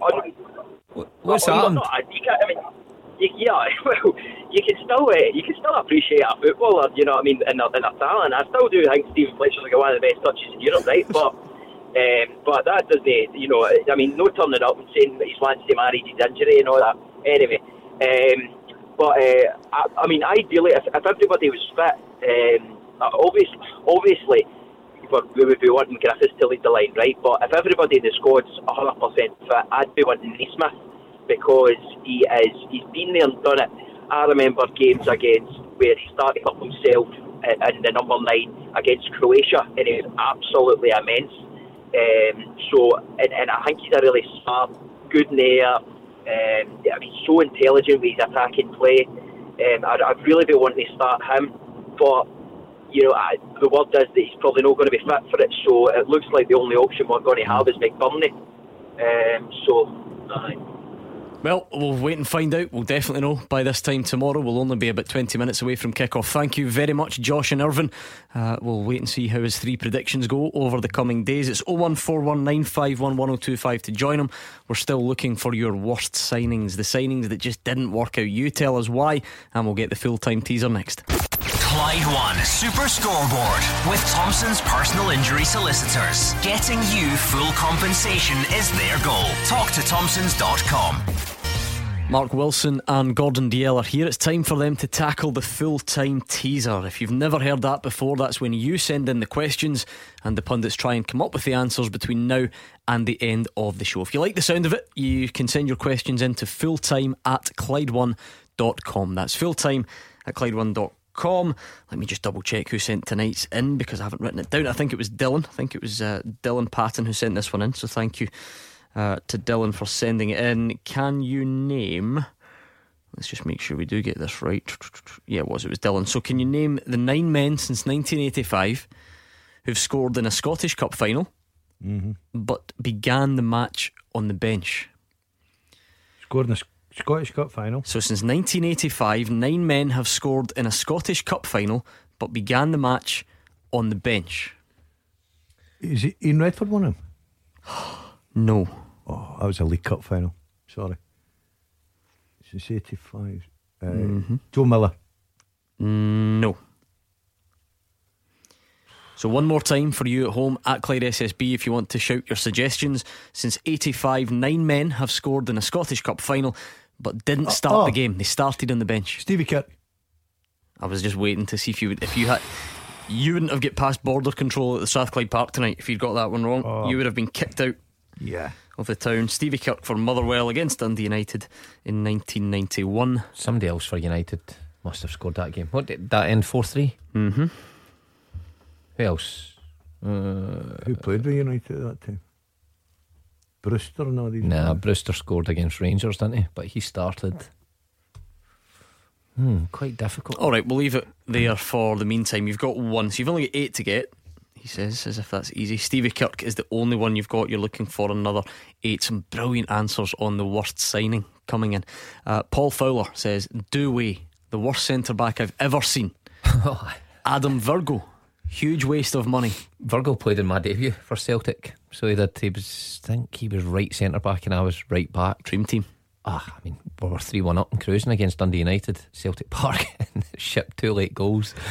What's well, happened? Not, you I mean, you, yeah, well, you can still uh, you can still appreciate a footballer, you know what I mean, and their, their talent. I still do think Steven Fletcher's like one of the best touches in Europe, right? But um, but that doesn't, you know, I mean, no turning up and saying that he's wants to manage his injury and all that. Anyway, um, but uh, I, I mean, ideally, if, if everybody was fit, um, obviously, obviously. We would be wanting Griffiths to lead the line, right? But if everybody in the squad's 100% fit, I'd be wanting Naismith because he is he's been there and done it. I remember games against where he started up himself in the number nine against Croatia, and it was absolutely immense. Um, so, and, and, I think he's a really smart, good in the air. Um, I mean, so intelligent with his attacking play. Um, I'd, I'd, really be wanting to start him, but you know, I, the word is that he's probably not going to be fit for it. So it looks like the only option we're going to have is McBurnie. Um, so, aye. Well, we'll wait and find out. We'll definitely know by this time tomorrow. We'll only be about 20 minutes away from kickoff. Thank you very much, Josh and Irvine. Uh, we'll wait and see how his three predictions go over the coming days. It's 01419511025 to join him. We're still looking for your worst signings, the signings that just didn't work out. You tell us why, and we'll get the full time teaser next. Clyde One Super Scoreboard with Thompson's personal injury solicitors. Getting you full compensation is their goal. Talk to Thompson's.com. Mark Wilson and Gordon Dalziel are here. It's time for them to tackle the full time teaser. If you've never heard that before, that's when you send in the questions and the pundits try and come up with the answers between now and the end of the show. If you like the sound of it, you can send your questions in to fulltime at Clyde1.com. That's fulltime at Clyde1.com. Let me just double check who sent tonight's in because I haven't written it down. I think it was Dylan. I think it was uh, Dylan Patton who sent this one in. So thank you uh, to Dylan for sending it in. Can you name? Let's just make sure we do get this right. Yeah, it was. It was Dylan. So, can you name the nine men since 1985 who've scored in a Scottish Cup final, mm-hmm. but began the match on the bench? Scored in a Scottish Cup final. So, since 1985, nine men have scored in a Scottish Cup final, but began the match on the bench. Is it Ian Redford one of them? no. Oh, that was a League Cup final. Sorry. Since 85. Uh, Mhm. Joe Miller. No. So one more time for you at home at Clyde SSB if you want to shout your suggestions. Since 85, nine men have scored in a Scottish Cup final but didn't start oh. the game. They started on the bench. Stevie Kirk. I was just waiting to see if you would, if you had You wouldn't have get past border control at the Strathclyde Park tonight if you'd got that one wrong. Oh. You would have been kicked out Yeah. Of the town. Stevie Kirk for Motherwell against Dundee United in 1991. Somebody else for United must have scored that game. What did that end 4 3? Mm-hmm. Who else? Uh, Who played with United at that time? Brewster and all these. Nah, Brewster scored against Rangers, didn't he? But he started. Hmm, quite difficult. All right, we'll leave it there for the meantime. You've got one, so you've only got eight to get. He says, as if that's easy. Stevie Kirk is the only one you've got. You're looking for another eight. Some brilliant answers on the worst signing coming in. Uh, Paul Fowler says, Do we, the worst centre back I've ever seen. Adam Virgo, huge waste of money. Virgo played in my debut for Celtic, so he did. He was, I think he was right centre back, and I was right back. Dream team. Ah, I mean, we were three one up and cruising against Dundee United, Celtic Park, and shipped two late goals.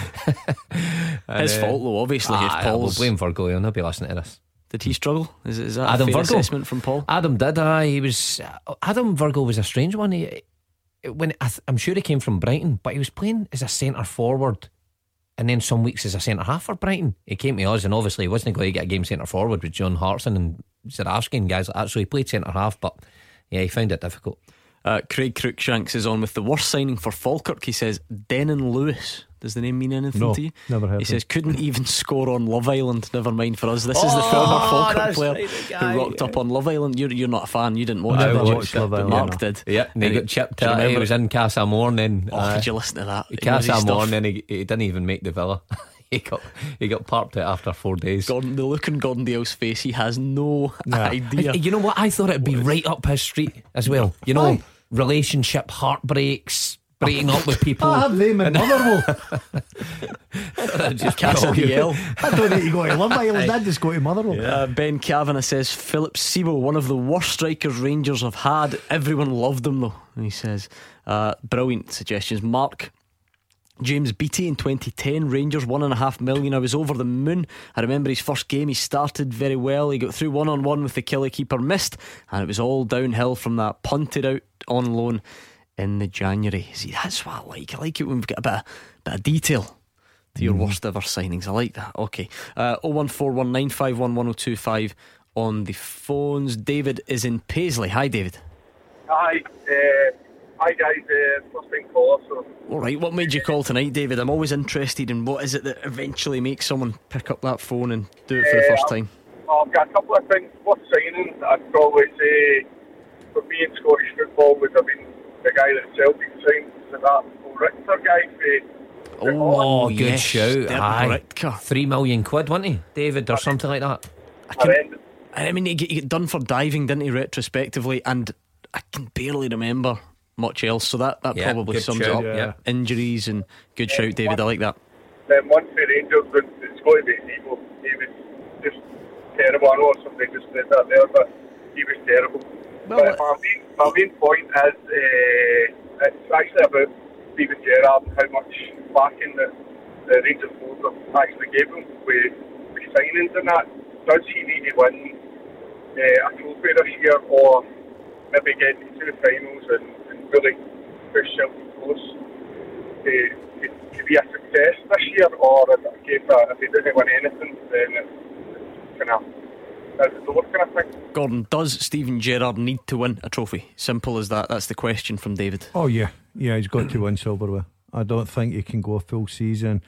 And, His fault, though, obviously, if ah, Paul's- We'll blame Virgo. He'll not be listening to this. Did he struggle? Is, is that Adam a fair Virgo assessment from Paul? Adam did. I he was Adam Virgo was a strange one. He, when I th- I'm sure he came from Brighton, but he was playing as a centre forward, and then some weeks as a centre half for Brighton. He came to us, and obviously he wasn't going to get a game centre forward with John Hartson and Zurawski and guys like that. So he played centre half, but yeah, he found it difficult. Uh, Craig Cruikshanks is on with the worst signing for Falkirk. He says Dennon Lewis. Does the name mean anything No, to you? never heard He of says him. couldn't even score on Love Island. Never mind for us. This is the Oh, former Falkirk player right, who rocked up on Love Island. You're you're not a fan. You didn't watch I it. did you? watched Love Island, Mark yeah. did. Yeah, and he got chipped out. He remember was it? in Casa Morning. Oh, could you listen to that? He knows Casa his stuff. Morning. He, he didn't even make the villa. he got he got parked out after four days. Gordon, the look on Gordon Dalziel's face, he has no idea. I- you know what? I thought it'd be right up his street as well. You know, Aye. relationship heartbreaks, breaking up with people. I have them in Motherwell. Just Casa call you- DL. I don't need to go to Love Island. I just go to Motherwell. Uh, ben Kavanagh says Filip Sebo, one of the worst strikers Rangers have had. Everyone loved him though. And he says, uh, brilliant suggestions. Mark. James Beattie in 2010, Rangers one and a half million. I was over the moon. I remember his first game. He started very well. He got through one on one with the Killie keeper, missed, and it was all downhill from that. Punted out on loan in the January. See, that's what I like. I like it when we've got a bit of, bit of detail to your worst ever signings. I like that. Okay. Uh, 01419511025 on the phones. David is in Paisley. Hi, David. Hi, uh, hi guys. Uh, first thing caller. So All right. What made you call tonight, David? I'm always interested in what is it that eventually makes someone pick up that phone and do it for the Uh, first time. I've got a couple of things worth signing. I'd probably say for me in Scottish football would have been the guy that Celtic signed, so that Richter guy for Oh, good yes, shout. Aye. Boritka. Three million quid, wasn't he, David, or something like that? I, can, I mean, he get, he get done for diving, didn't he, retrospectively? And I can barely remember much else. So that, that Yeah, probably sums it shout, up. yeah. Injuries and good shout, David. I like that. Then one for Rangers, but it's got to be Evo. He was just terrible. I know somebody just said that there, but he was terrible. but my main, my main point is uh, it's actually about Steven Gerrard and how much backing the, the Rangers board have actually gave him with, with signings and that. Does he need to win uh, a trophy this year or maybe get to the finals and, and really push Celtic close to, to, to be a success this year, or is it a case that if he doesn't win anything, then it's kind of that's the door kind of. Gordon, does Steven Gerrard need to win a trophy? Simple as that. That's the question from David. Oh yeah, yeah, he's got to win silverware. I don't think he can go a full season,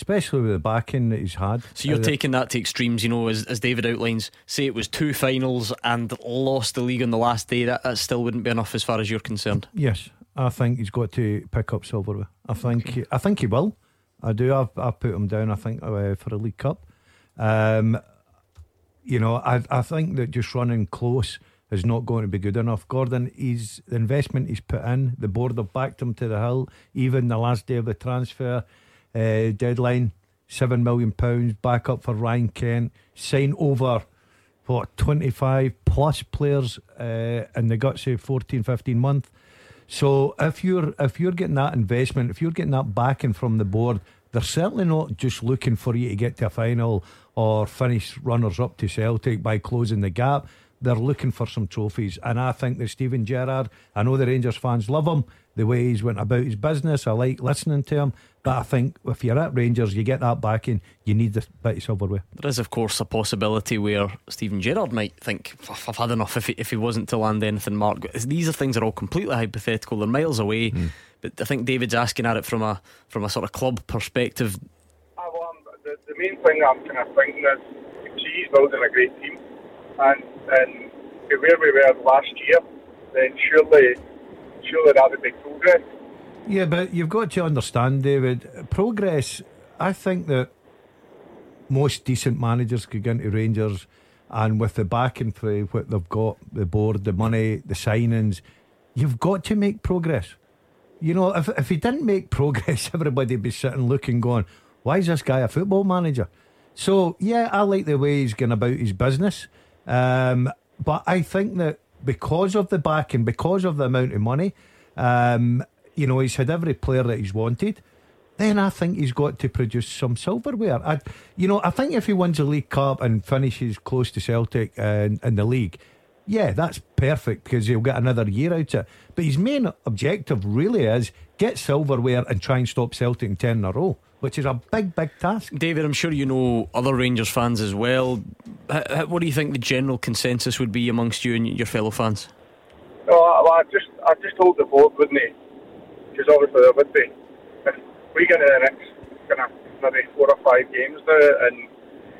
especially with the backing that he's had. So you're Uh, taking that to extremes, you know, as, as David outlines. Say it was two finals and lost the league on the last day. That, that still wouldn't be enough as far as you're concerned. Yes, I think he's got to pick up silverware. I think he, I think he will. I do. I've, I've put him down. I think uh, for a League Cup. Um, you know, I I think that just running close is not going to be good enough. Gordon, he's the investment he's put in. The board have backed him to the hill. Even the last day of the transfer uh, deadline, seven million pounds back up for Ryan Kent. Sign over what 25 plus players uh, in the guts of 14 15 months so if you're if you're getting that investment if you're getting that backing from the board they're certainly not just looking for you to get to a final or finish runners up to Celtic by closing the gap they're looking for some trophies. And I think that Steven Gerrard, I know the Rangers fans love him, the way he's went about his business. I like listening to him. But I think if you're at Rangers, you get that backing, you need the bit of silverware. There is, of course, a possibility where Steven Gerrard might think, I've had enough if he, if he wasn't to land anything, Mark. These are things that are all completely hypothetical, they're miles away. Mm. But I think David's asking at it from a from a sort of club perspective. Uh, well, the, the main thing I'm kind of thinking is he's building a great team, and and where we were last year, then surely surely that would be progress. Yeah, but you've got to understand, David, progress. I think that most decent managers could get into Rangers, and with the backing for what they've got, the board, the money, the signings, you've got to make progress. You know, if if he didn't make progress, everybody'd be sitting looking, going, "Why is this guy a football manager?" So yeah, I like the way he's going about his business, um, but I think that because of the backing, because of the amount of money, um, you know, he's had every player that he's wanted. Then I think he's got to produce some silverware. I, you know, I think if he wins the League Cup and finishes close to Celtic in, in the league, yeah, that's perfect because he'll get another year out of it. But his main objective really is get silverware and try and stop Celtic in 10 in a row, which is a big, big task. David, I'm sure you know other Rangers fans as well. What do you think the general consensus would be amongst you and your fellow fans? No, I just, I just hold the board, wouldn't he? Because obviously there would be. If we get in the next kind of maybe four or five games now and,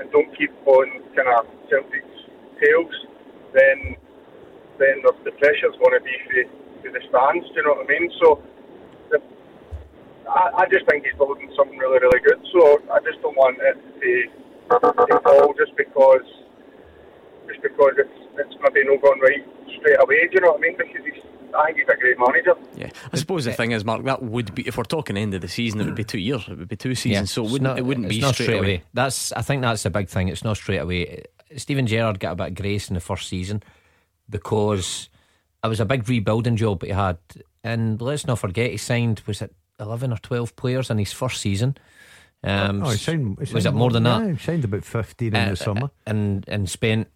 and don't keep on kind of Celtic's tails, then then the, the pressure's going to be for, for the stands. Do you know what I mean? So the, I, I just think he's building something really, really good. So I just don't want it to, to fall just because just because it's it's maybe not going right straight away. Do you know what I mean? Because he's I think he's a great manager. Yeah, I suppose the thing is, Mark, that would be if we're talking end of the season, it would be two years. It would be two seasons, yeah, so it wouldn't, not, it wouldn't be not straight, straight away. away. That's I think that's the big thing. It's not straight away. Steven Gerrard got a bit of grace in the first season because it was a big rebuilding job he had. And let's not forget, he signed, was it 11 or 12 players in his first season? Um, oh, he signed, he signed was it more than yeah, that? He signed about 15 in uh, the summer. And, and spent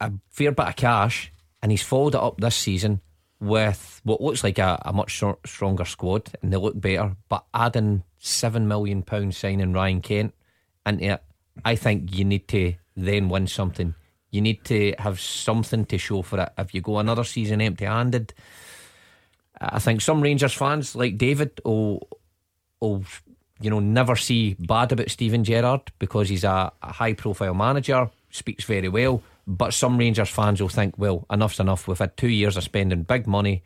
a fair bit of cash, and he's followed it up this season with what looks like a, a much stronger squad, and they look better. But adding £7 million signing Ryan Kent into it, I think you need to then win something. You need to have something to show for it. If you go another season empty handed, I think some Rangers fans like David will, will you know, never see bad about Steven Gerrard because he's a, a high profile manager, speaks very well. But some Rangers fans will think, well, enough's enough. We've had two years of spending big money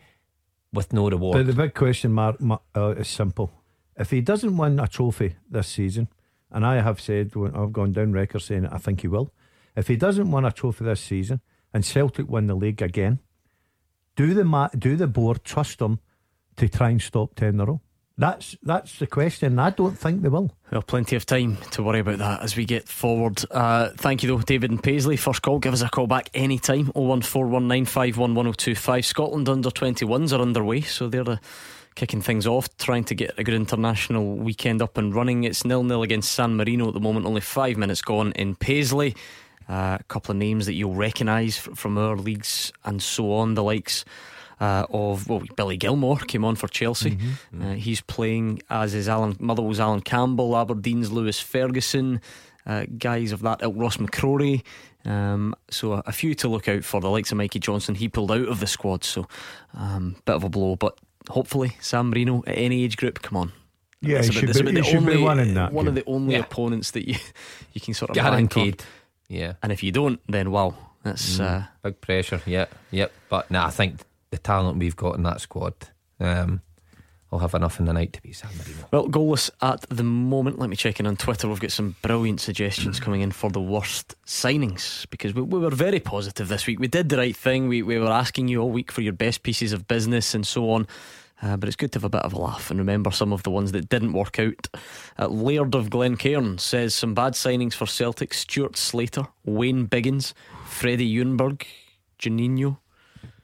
with no reward. But the big question mark uh, is simple. If he doesn't win a trophy this season, and I have said, I've gone down record saying I think he will. If he doesn't win a trophy this season and Celtic win the league again, do the ma- do the board trust them to try and stop ten in a row? That's that's the question. I don't think they will. Well, plenty of time to worry about that as we get forward. Uh, thank you, though, David and Paisley. First call, give us a call back anytime. 01419511025. Scotland under 21s are underway, so they're the kicking things off, trying to get a good international weekend up and running. It's nil nil against San Marino at the moment, only five minutes gone in Paisley. Uh, a couple of names that you'll recognise from our leagues and so on, the likes. Uh, of well, Billy Gilmour came on for Chelsea. Mm-hmm. Uh, he's playing as is Allan Motherwell's Allan Campbell, Aberdeen's Lewis Ferguson, uh, guys of that ilk, Ross McCrorie. Um, so a, a, few to look out for. The likes of Mikey Johnston, he pulled out of the squad, so um, bit of a blow. But hopefully, San Marino at any age group, come on. Yeah, he should, be, he should be one in that. One game. of the only yeah. opponents that you you can sort of guaranteed. Yeah, and if you don't, then wow, that's mm, uh, big pressure. Yeah, yep. But nah, I think the talent we've got in that squad. Um, I'll have enough in the night to beat San Marino. Well, goalless at the moment. Let me check in on Twitter. We've got some brilliant suggestions coming in for the worst signings because we, we, were very positive this week. We did the right thing. We, we were asking you all week for your best pieces of business and so on. Uh, but it's good to have a bit of a laugh and remember some of the ones that didn't work out. Uh, Laird of Glencairn says some bad signings for Celtic Stuart Slater, Wayne Biggins, Freddie Ljungberg, Juninho.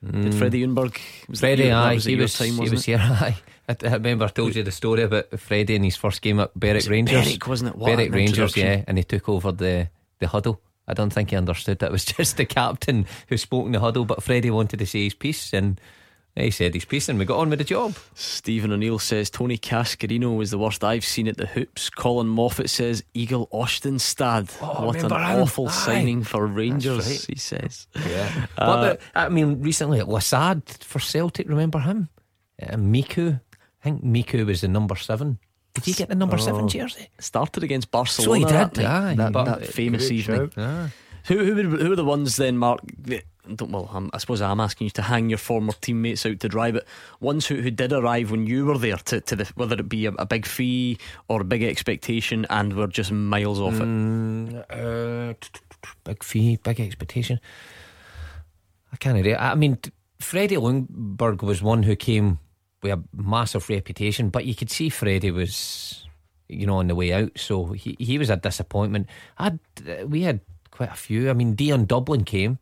Mm. Did Freddie Ljungberg? Freddie, aye, was he was, time, he was here. Aye. I, I, remember I told you the story about Freddie in his first game at Berwick Rangers. Berwick, wasn't it? What Berwick Rangers, yeah, and he took over the the huddle I don't think he understood that it was just the captain who spoke in the huddle, but Freddie wanted to say his piece and he said he's and we got on with the job. Stephen O'Neill says Tony Cascarino was the worst I've seen at the hoops. Colin Moffat says Egil Ostenstad. Oh, what an him? awful Aye. signing for Rangers, right. he says. Yeah. Uh, what about, I mean, recently at Lassad for Celtic, remember him? Uh, Miku. I think Miku was the number seven. Did he get the number seven jersey? Started against Barcelona. So he did, that, aye. that, that famous evening. shout. Who, who, were- who are the ones then, Mark? that- well, I'm, I suppose I'm asking you to hang your former teammates out to dry, but ones who, who did arrive when you were there, to, to the, whether it be a, a big fee or a big expectation, and were just miles off it. Mm, uh, t- t- t- big fee, big expectation. I can't. I mean, Freddie Ljungberg was one who came with a massive reputation, but you could see Freddie was, you know, on the way out. So he he was a disappointment. Uh, we had quite a few. I mean, Dion Dublin came.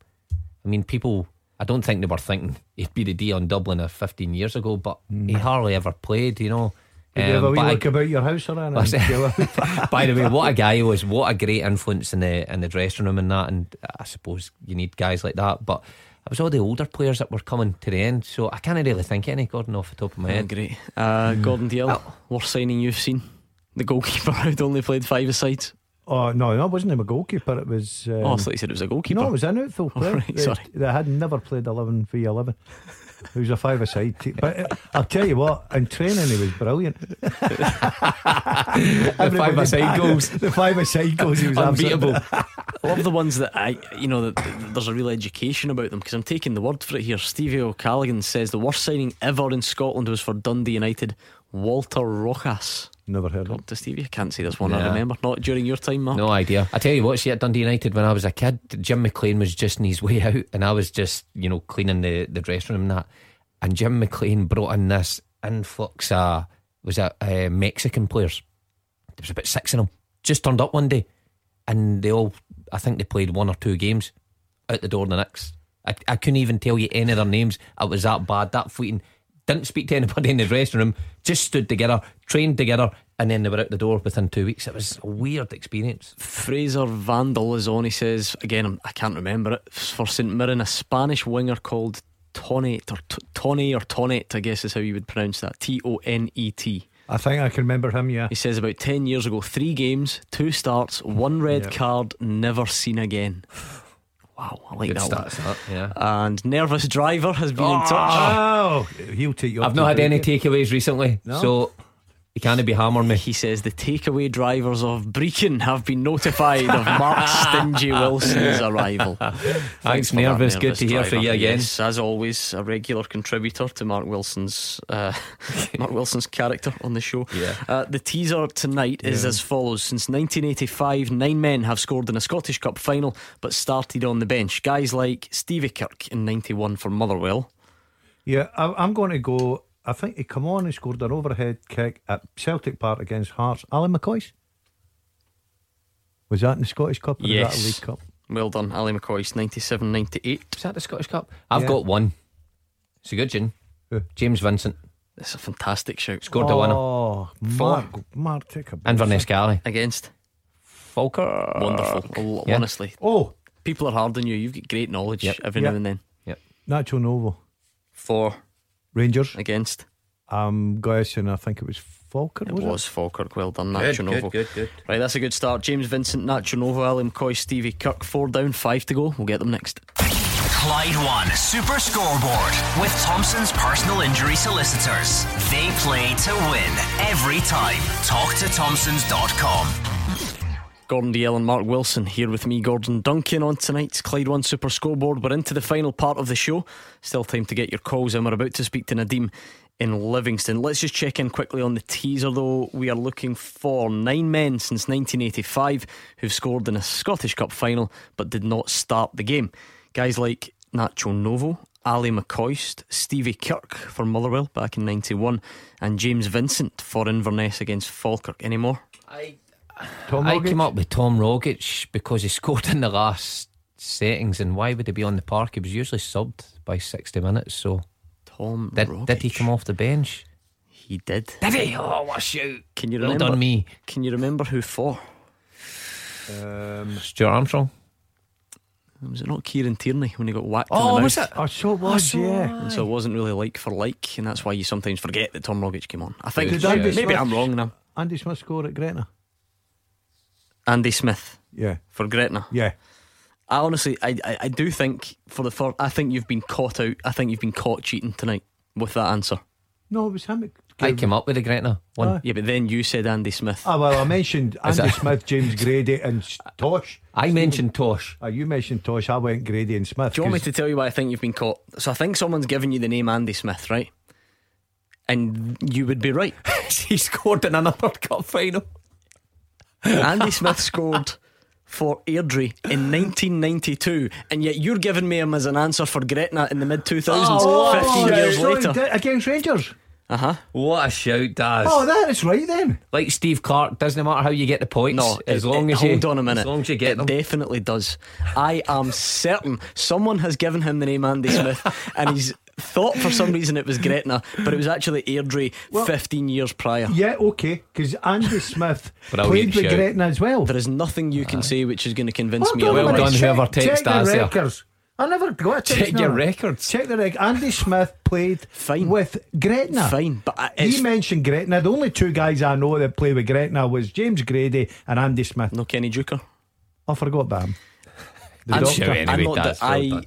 I mean, people. I don't think they were thinking he'd be the Dion Dublin of 15 years ago, but he hardly ever played. You know. Did you have a Um, wee but I- look about your house or anything? What's it? Gilla? By the way, what a guy he was! What a great influence in the in the dressing room and that. And I suppose you need guys like that. But it was all the older players that were coming to the end, so I can't really think of any Gordon off the top of my Oh, head. great. Uh, Gordon Dalziel, worst signing you've seen? The goalkeeper who'd only played five sides. Oh no, that wasn't him a goalkeeper. It was. Um, oh, I thought you said it was a goalkeeper. No, it was an outfield Oh, player. right, They- sorry. They had never played eleven v eleven. He was a five-a-side team. But uh, I'll tell you what, in training he was brilliant. the five-a-side goals. The five-a-side goals. He was Unbeatable. love the ones that I, you know, that that there's a real education about them because I'm taking the word for it here. Stevie O'Callaghan says the worst signing ever in Scotland was for Dundee United, Walter Rojas. Never heard of him. To Stevie, I can't say this one. I remember not during your time, Mark. No idea. I tell you what, see at Dundee United when I was a kid, Jim McLean was just in his way out, and I was just you know cleaning the the dressing room and that, and Jim McLean brought in this influx of was it uh, Mexican players. There was about six of them. Just turned up one day, and they all I think they played one or two games out the door the next. I, I couldn't even tell you any of their names. It was that bad, that fleeting. Didn't speak to anybody in the dressing room. Just stood together, trained together, and then they were out the door within two weeks. It was a weird experience. Fraser Vandal is on. He says again, I'm- can't remember it for St Mirren. A Spanish winger called Tonet or T- Tone or Tonet, I guess is how you would pronounce that. T O N E T. I think I can remember him. Yeah. He says about ten years ago, three games, two starts, one red Yeah. card, never seen again. Wow, I like Good that stats, one. that, yeah. And nervous driver has been in touch. Oh, he'll take you. I've not had any takeaways recently, No? so you can't be hammering me. He says the takeaway drivers of Brechin have been notified of Mark Stingy Wilson's arrival. Thanks, for that, Nervous. Good nervous to hear from you again. Yes, as always, a regular contributor to Mark Wilson's uh, Mark Wilson's character on the show. Yeah. Uh, the teaser tonight is Yeah. as follows: Since 1985, nine men have scored in a Scottish Cup final, but started on the bench. Guys like Stevie Kirk in '91 for Motherwell. Yeah, I'm going to go. I think he come on and scored an overhead kick at Celtic Park against Hearts. Ally McCoist. Was that in the Scottish Cup or was that Yes. a League Cup? Well done, Ally McCoist 97 98. Is that the Scottish Cup? I've Yeah. got one. It's a good gin. Who? James Vincent It's a fantastic shout. scored the winner. Oh, Mark, Mark, take a Inverness Caley. Against? Falkirk. Wonderful. Yeah. Honestly. Oh, People are hard on you. You've got great knowledge Yep. every Yep. now and then. Yep. Nacho Novo, For, Rangers. against. Um, I'm guessing. I think it was Falkirk. It Was, was Falkirk. Well done, Good, Nacho Novo. good, good, good. Right, that's a good start. James Vincent, Nacho Novo, Ally McCoist, Stevie Kirk. Four down, five to go. We'll get them next. Clyde One Super Scoreboard with Thompson's personal injury solicitors. They play to win every time. Talk to Thompsons.com. Gordon Dalziel and Mark Wilson here with me, Gordon Duncan, on tonight's Clyde One Super Scoreboard. We're into the final part of the show. Still time to get your calls in. We're about to speak to Nadim in Livingston. Let's just check in quickly on the teaser, though. We are looking for nine men since 1985 who've scored in a Scottish Cup final but did not start the game. Guys like Nacho Novo, Ally McCoist, Stevie Kirk for Motherwell back in 91, and James Vincent for Inverness against Falkirk. Any more? I Tom I Rogic? came up with Tom Rogic because he scored in the last settings, and why would he be on the park? He was usually subbed by 60 minutes, so Tom did, did he come off the bench? He did. Did he? Oh, what a shoot. Can you Well remember? done, me. Can you remember who for? Um, Stuart Armstrong. Was it not Kieran Tierney when he got whacked? Oh, in the was mouth? it? Oh, so it was, yeah. And so it wasn't really like for like, and that's why you sometimes forget that Tom Rogic came on. I think Did Andy maybe Smith- I'm wrong now. Andy Smith score at Gretna. Andy Smith Yeah, for Gretna. yeah. I honestly, I, I, I do think for the first, I think you've been caught out. I think you've been caught cheating tonight with that answer. No, it was him. I came up with the Gretna one. Aye. Yeah, but then you said Andy Smith. Ah, well, I mentioned Andy it- Smith, James Grady, and Tosh. I mentioned Tosh. Ah, you mentioned Tosh. I went Grady and Smith. Do you want me to tell you why I think you've been caught? So I think someone's given you the name Andy Smith, right? And you would be right. he scored in another cup final. Andy Smith scored for Airdrie in 1992, and yet you're giving me him as an answer for Gretna in the mid 2000s, Oh, 15 yeah, years so later. did against Rangers. Uh huh. What a shout, Daz. Oh, that is right then. Like Steve Clarke, doesn't matter how you get the points. No, as it- long it- as you hold on a minute. As long as you get it them. definitely does. I am certain someone has given him the name Andy Smith, and he's thought for some reason it was Gretna, but it was actually Airdrie 15 years prior. Yeah, okay, because Andy Smith played with shout. Gretna as well. There is nothing you can say which is going to convince me. Hold on a otherwise. minute, check- whoever check text the us records. I never got a text Check your now. records. Check the record. Andy Smith played Fine. with Gretna. Fine, but I- he mentioned Gretna. The only two guys I know that play with Gretna was James Grady and Andy Smith. No Kenny Deuchar. I forgot about him. The I'm, doctor. I'm not that I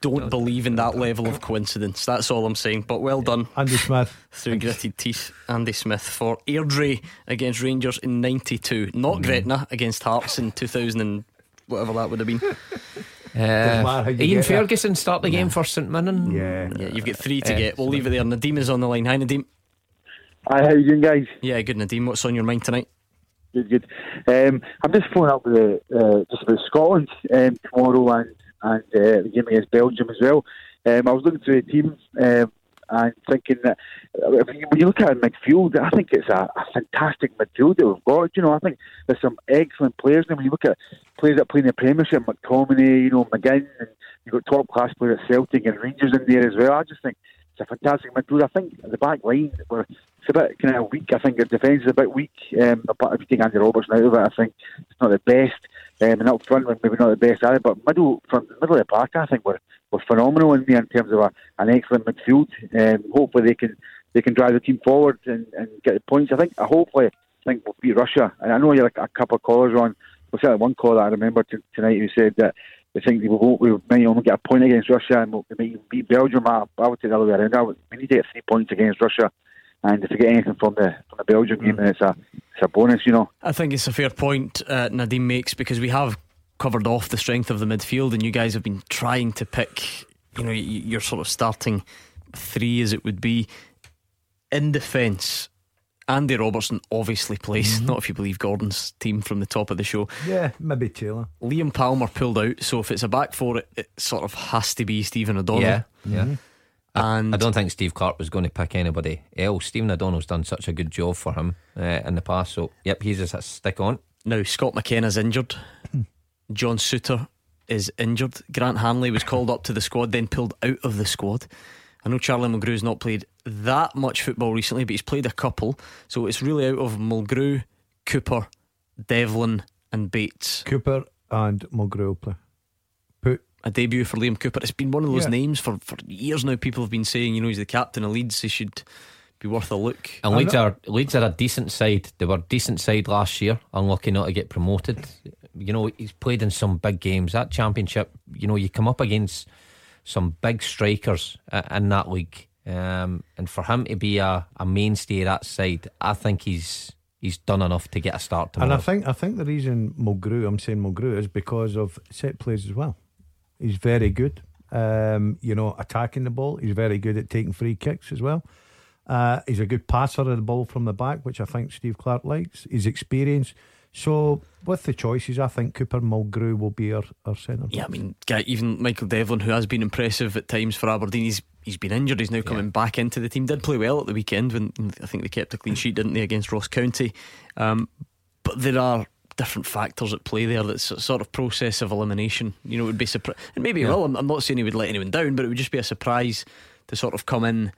don't believe in that level of coincidence. That's all I'm saying. But well done, Andy Smith. through gritted teeth, Andy Smith for Airdrie against Rangers in '92, not Mm-hmm. Gretna against Hearts in 2000 and whatever that would have been. Uh, Ian get there. Ferguson start the game for St Mirren. Yeah. Yeah, you've got three to Eh, get. We'll leave it there. Nadeem is on the line. Hi, Nadeem. Hi, how you doing, guys? Yeah, good, Nadeem. What's on your mind tonight? Good, good. Um, I'm just phoning up with uh, uh, just about Scotland um, tomorrow and and uh, the game against Belgium as well. Um, I was looking through the team um, and thinking that when you look at midfield, I think it's a, a fantastic midfield that we've got. You know, I think there's some excellent players. And when you look at players that play in the Premiership, McTominay, you know, McGinn, and you've got top class players at Celtic and Rangers in there as well. I just think a fantastic midfield. I think the back line were it's a bit kind of weak. I think the defence is a bit weak. Um, but if you take Andy Robertson out of it, I think it's not the best. Um, and up front, maybe not the best either. But middle, from middle of the park, I think we're we're phenomenal in in terms of a, an excellent midfield. Um, hopefully they can they can drive the team forward and, and get the points. I think. Hopefully I think we'll beat Russia. And I know you're like a couple of callers on. Well, certainly one caller I remember t- tonight who said that they think we won't, we might only get a point against Russia and we even beat Belgium. I, I would say the other way around. I would, we need to get three points against Russia. And if we get anything from the from the Belgium game, then it's a it's a bonus, you know. I think it's a fair point uh, Nadeem makes because we have covered off the strength of the midfield, and you guys have been trying to pick, you know, your sort of starting three as it would be in defence. Andy Robertson obviously plays, mm-hmm. not if you believe Gordon's team from the top of the show. Yeah, maybe Taylor. Liam Palmer pulled out, so if it's a back four, it, it sort of has to be Stephen O'Donnell. Yeah, yeah. Mm-hmm. And I don't think Steve Clarke was going to pick anybody else. Stephen O'Donnell's done such a good job for him uh, in the past. So, yep, he's just a stick on. Now, Scott McKenna's injured. Hmm. John Souttar is injured. Grant Hanley was called up to the squad, then pulled out of the squad. I know Charlie Mulgrew's not played that much football recently, but he's played a couple. So it's really out of Mulgrew, Cooper, Devlin, and Bates. Cooper and Mulgrew will play. Put A debut for Liam Cooper. It's been one of those Yeah. names for, for years now. People have been saying, you know, he's the captain of Leeds. He should be worth a look. And Leeds are Leeds are a decent side. They were a decent side last year. Unlucky not to get promoted. You know, he's played in some big games. That championship, you know, you come up against some big strikers uh, in that league. Um, and for him to be a, a mainstay that side, I think he's he's done enough to get a start tomorrow. And I think I think the reason Mulgrew, I'm saying Mulgrew, is because of set plays as well. He's very good. Um, you know, attacking the ball. He's very good at taking free kicks as well. Uh, he's a good passer of the ball from the back, which I think Steve Clarke likes. He's experience. So with the choices, I think Cooper Mulgrew will be our, our centre. Yeah, I mean, even Michael Devlin, who has been impressive at times for Aberdeen, he's he's been injured. He's now coming back into the team. Did play well at the weekend when I think they kept a clean sheet, didn't they, against Ross County? Um, but there are different factors at play there. That's a sort of process of elimination. You know, it would be surprise, and maybe Yeah. well. I'm, I'm not saying he would let anyone down, but it would just be a surprise to sort of come in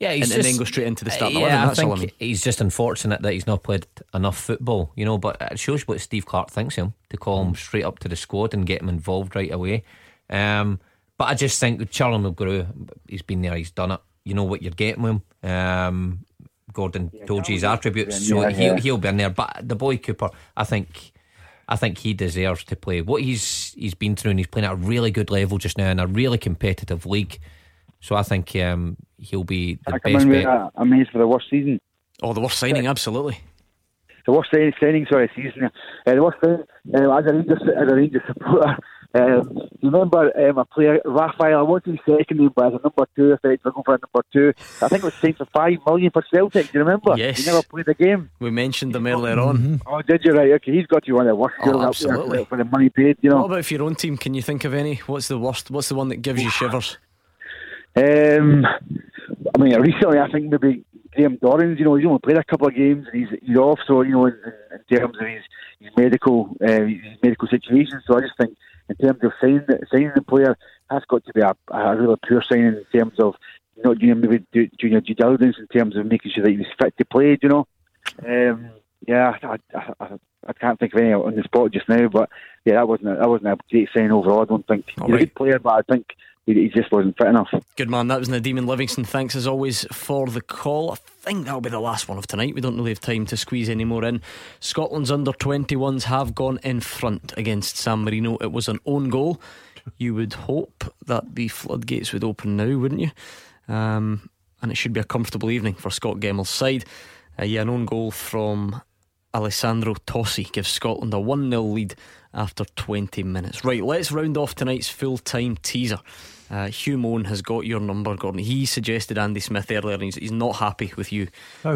Yeah, he's and, just, and then go straight into the start. Uh, Yeah, yeah, that's I all think I mean. he's just unfortunate that he's not played enough football, you know. But it shows what Steve Clarke thinks of him to call him straight up to the squad and get him involved right away. Um, but I just think with Charlie Mulgrew, he's been there, he's done it. You know what you're getting with him. Um, Gordon told you his attributes, so Yeah, he'll yeah. he'll be in there. But the boy Cooper, I think. I think he deserves to play what he's he's been through, and he's playing at a really good level just now in a really competitive league. So I think um, he'll be the I come best in with bet. a, a maze for the worst season. Oh, the worst signing, absolutely. The worst signing, signing sorry, season. Uh, the worst thing, uh, as a Rangers, as a Rangers supporter, um, remember um, a player, Rafael, I want to say second name, but as a number two, I think we're going for a number two. I think it was signed for five million for Celtic. Do you remember? Yes. He never played a game. We mentioned them earlier on. Oh, did you? Right, okay. He's got you one of the worst Oh, girls out absolutely. there for the money paid, you know. What about for your own team? Can you think of any? What's the worst? What's the one that gives you shivers? Um, I mean, recently I think maybe Graham Dorrans. You know, he's only played a couple of games and he's he's off. So you know, in, in terms of his his medical uh, his medical situation. So I just think in terms of signing signing the player, that's got to be a, a really poor signing in terms of not doing maybe do, doing your due diligence in terms of making sure that he was fit to play. You know. Um, yeah, I, I, I, I can't think of any on the spot just now, but yeah, that wasn't a, that wasn't a great sign overall. I don't think he's a good player, but I think he, just wasn't fit enough. Good man, that was and Livingston. Thanks as always for the call. I think that'll be the last one of tonight. We don't really have time to squeeze any more in. Scotland's under 21s have gone in front against San Marino. It was an own goal. You would hope that the floodgates would open now, wouldn't you? Um, and it should be a comfortable evening for Scot Gemmill's side. Uh, yeah, an own goal from Alessandro Tossi gives Scotland a 1 0 lead after 20 minutes. Right, let's round off tonight's full time teaser. Uh, Hugh Moan has got your number, Gordon. He suggested Andy Smith earlier, and he's, he's not happy with you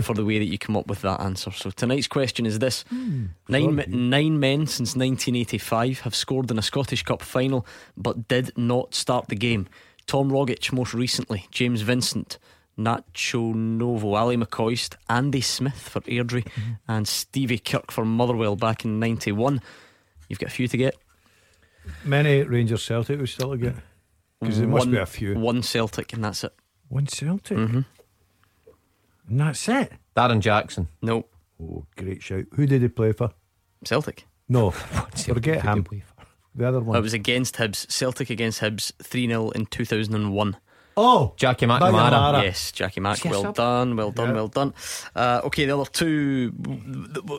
for the way that you come up with that answer. So tonight's question is this: nine, me- nine men since 1985 have scored in a Scottish Cup final, but did not start the game. Tom Rogic, most recently, James Vincent, Nacho Novo, Ally McCoist, Andy Smith for Airdrie, and Stevie Kirk for Motherwell back in '91. You've got a few to get. Many Rangers Celtic we still to get. Because there must One- be a few. One Celtic, and that's it. One Celtic? Mhm. And that's it? Darren Jackson. No. Oh, great shout. Who did he play for? Celtic. No. Forget him. The other one. It was against Hibs. Celtic against Hibs, 3 0 in 2001. Oh, Jackie McNamara. McNamara. Yes, Jackie Mack. Yes, well sir. done, well done, Yeah. well done. Uh, okay, the other two,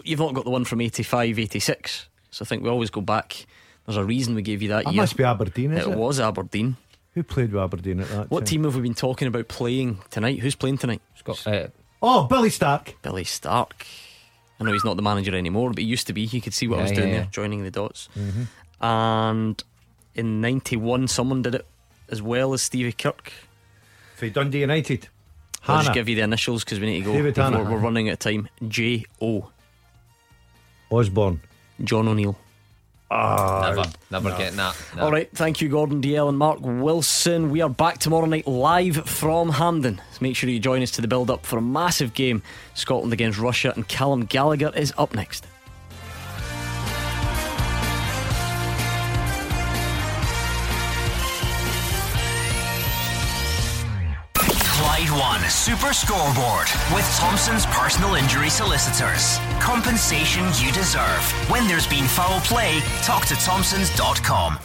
you've not got the one from 85, 86. So I think we always go back. There's a reason we gave you that That year. must be Aberdeen, is it? was Aberdeen. Who played with Aberdeen at that time? What time? team have we been talking about playing tonight? Who's playing tonight? Scott, uh, Oh, Billy Stark. Billy Stark. I know he's not the manager anymore, but he used to be. You could see what I was yeah, doing yeah. there, joining the dots. Mhm. And in 91, someone did it as well as Stevie Kirk. For Dundee United. I'll just give you the initials because we need to go. David Hannah. We're running out of time. J O. Osborne. John O'Neil. Ah, never, never getting that. No. All right, thank you, Gordon Dalziel and Mark Wilson. We are back tomorrow night live from Hampden. So make sure you join us to the build up for a massive game Scotland against Russia, and Callum Gallagher is up next. Super Scoreboard with Thompson's personal injury solicitors. Compensation you deserve. When there's been foul play, talk to Thompsons.com.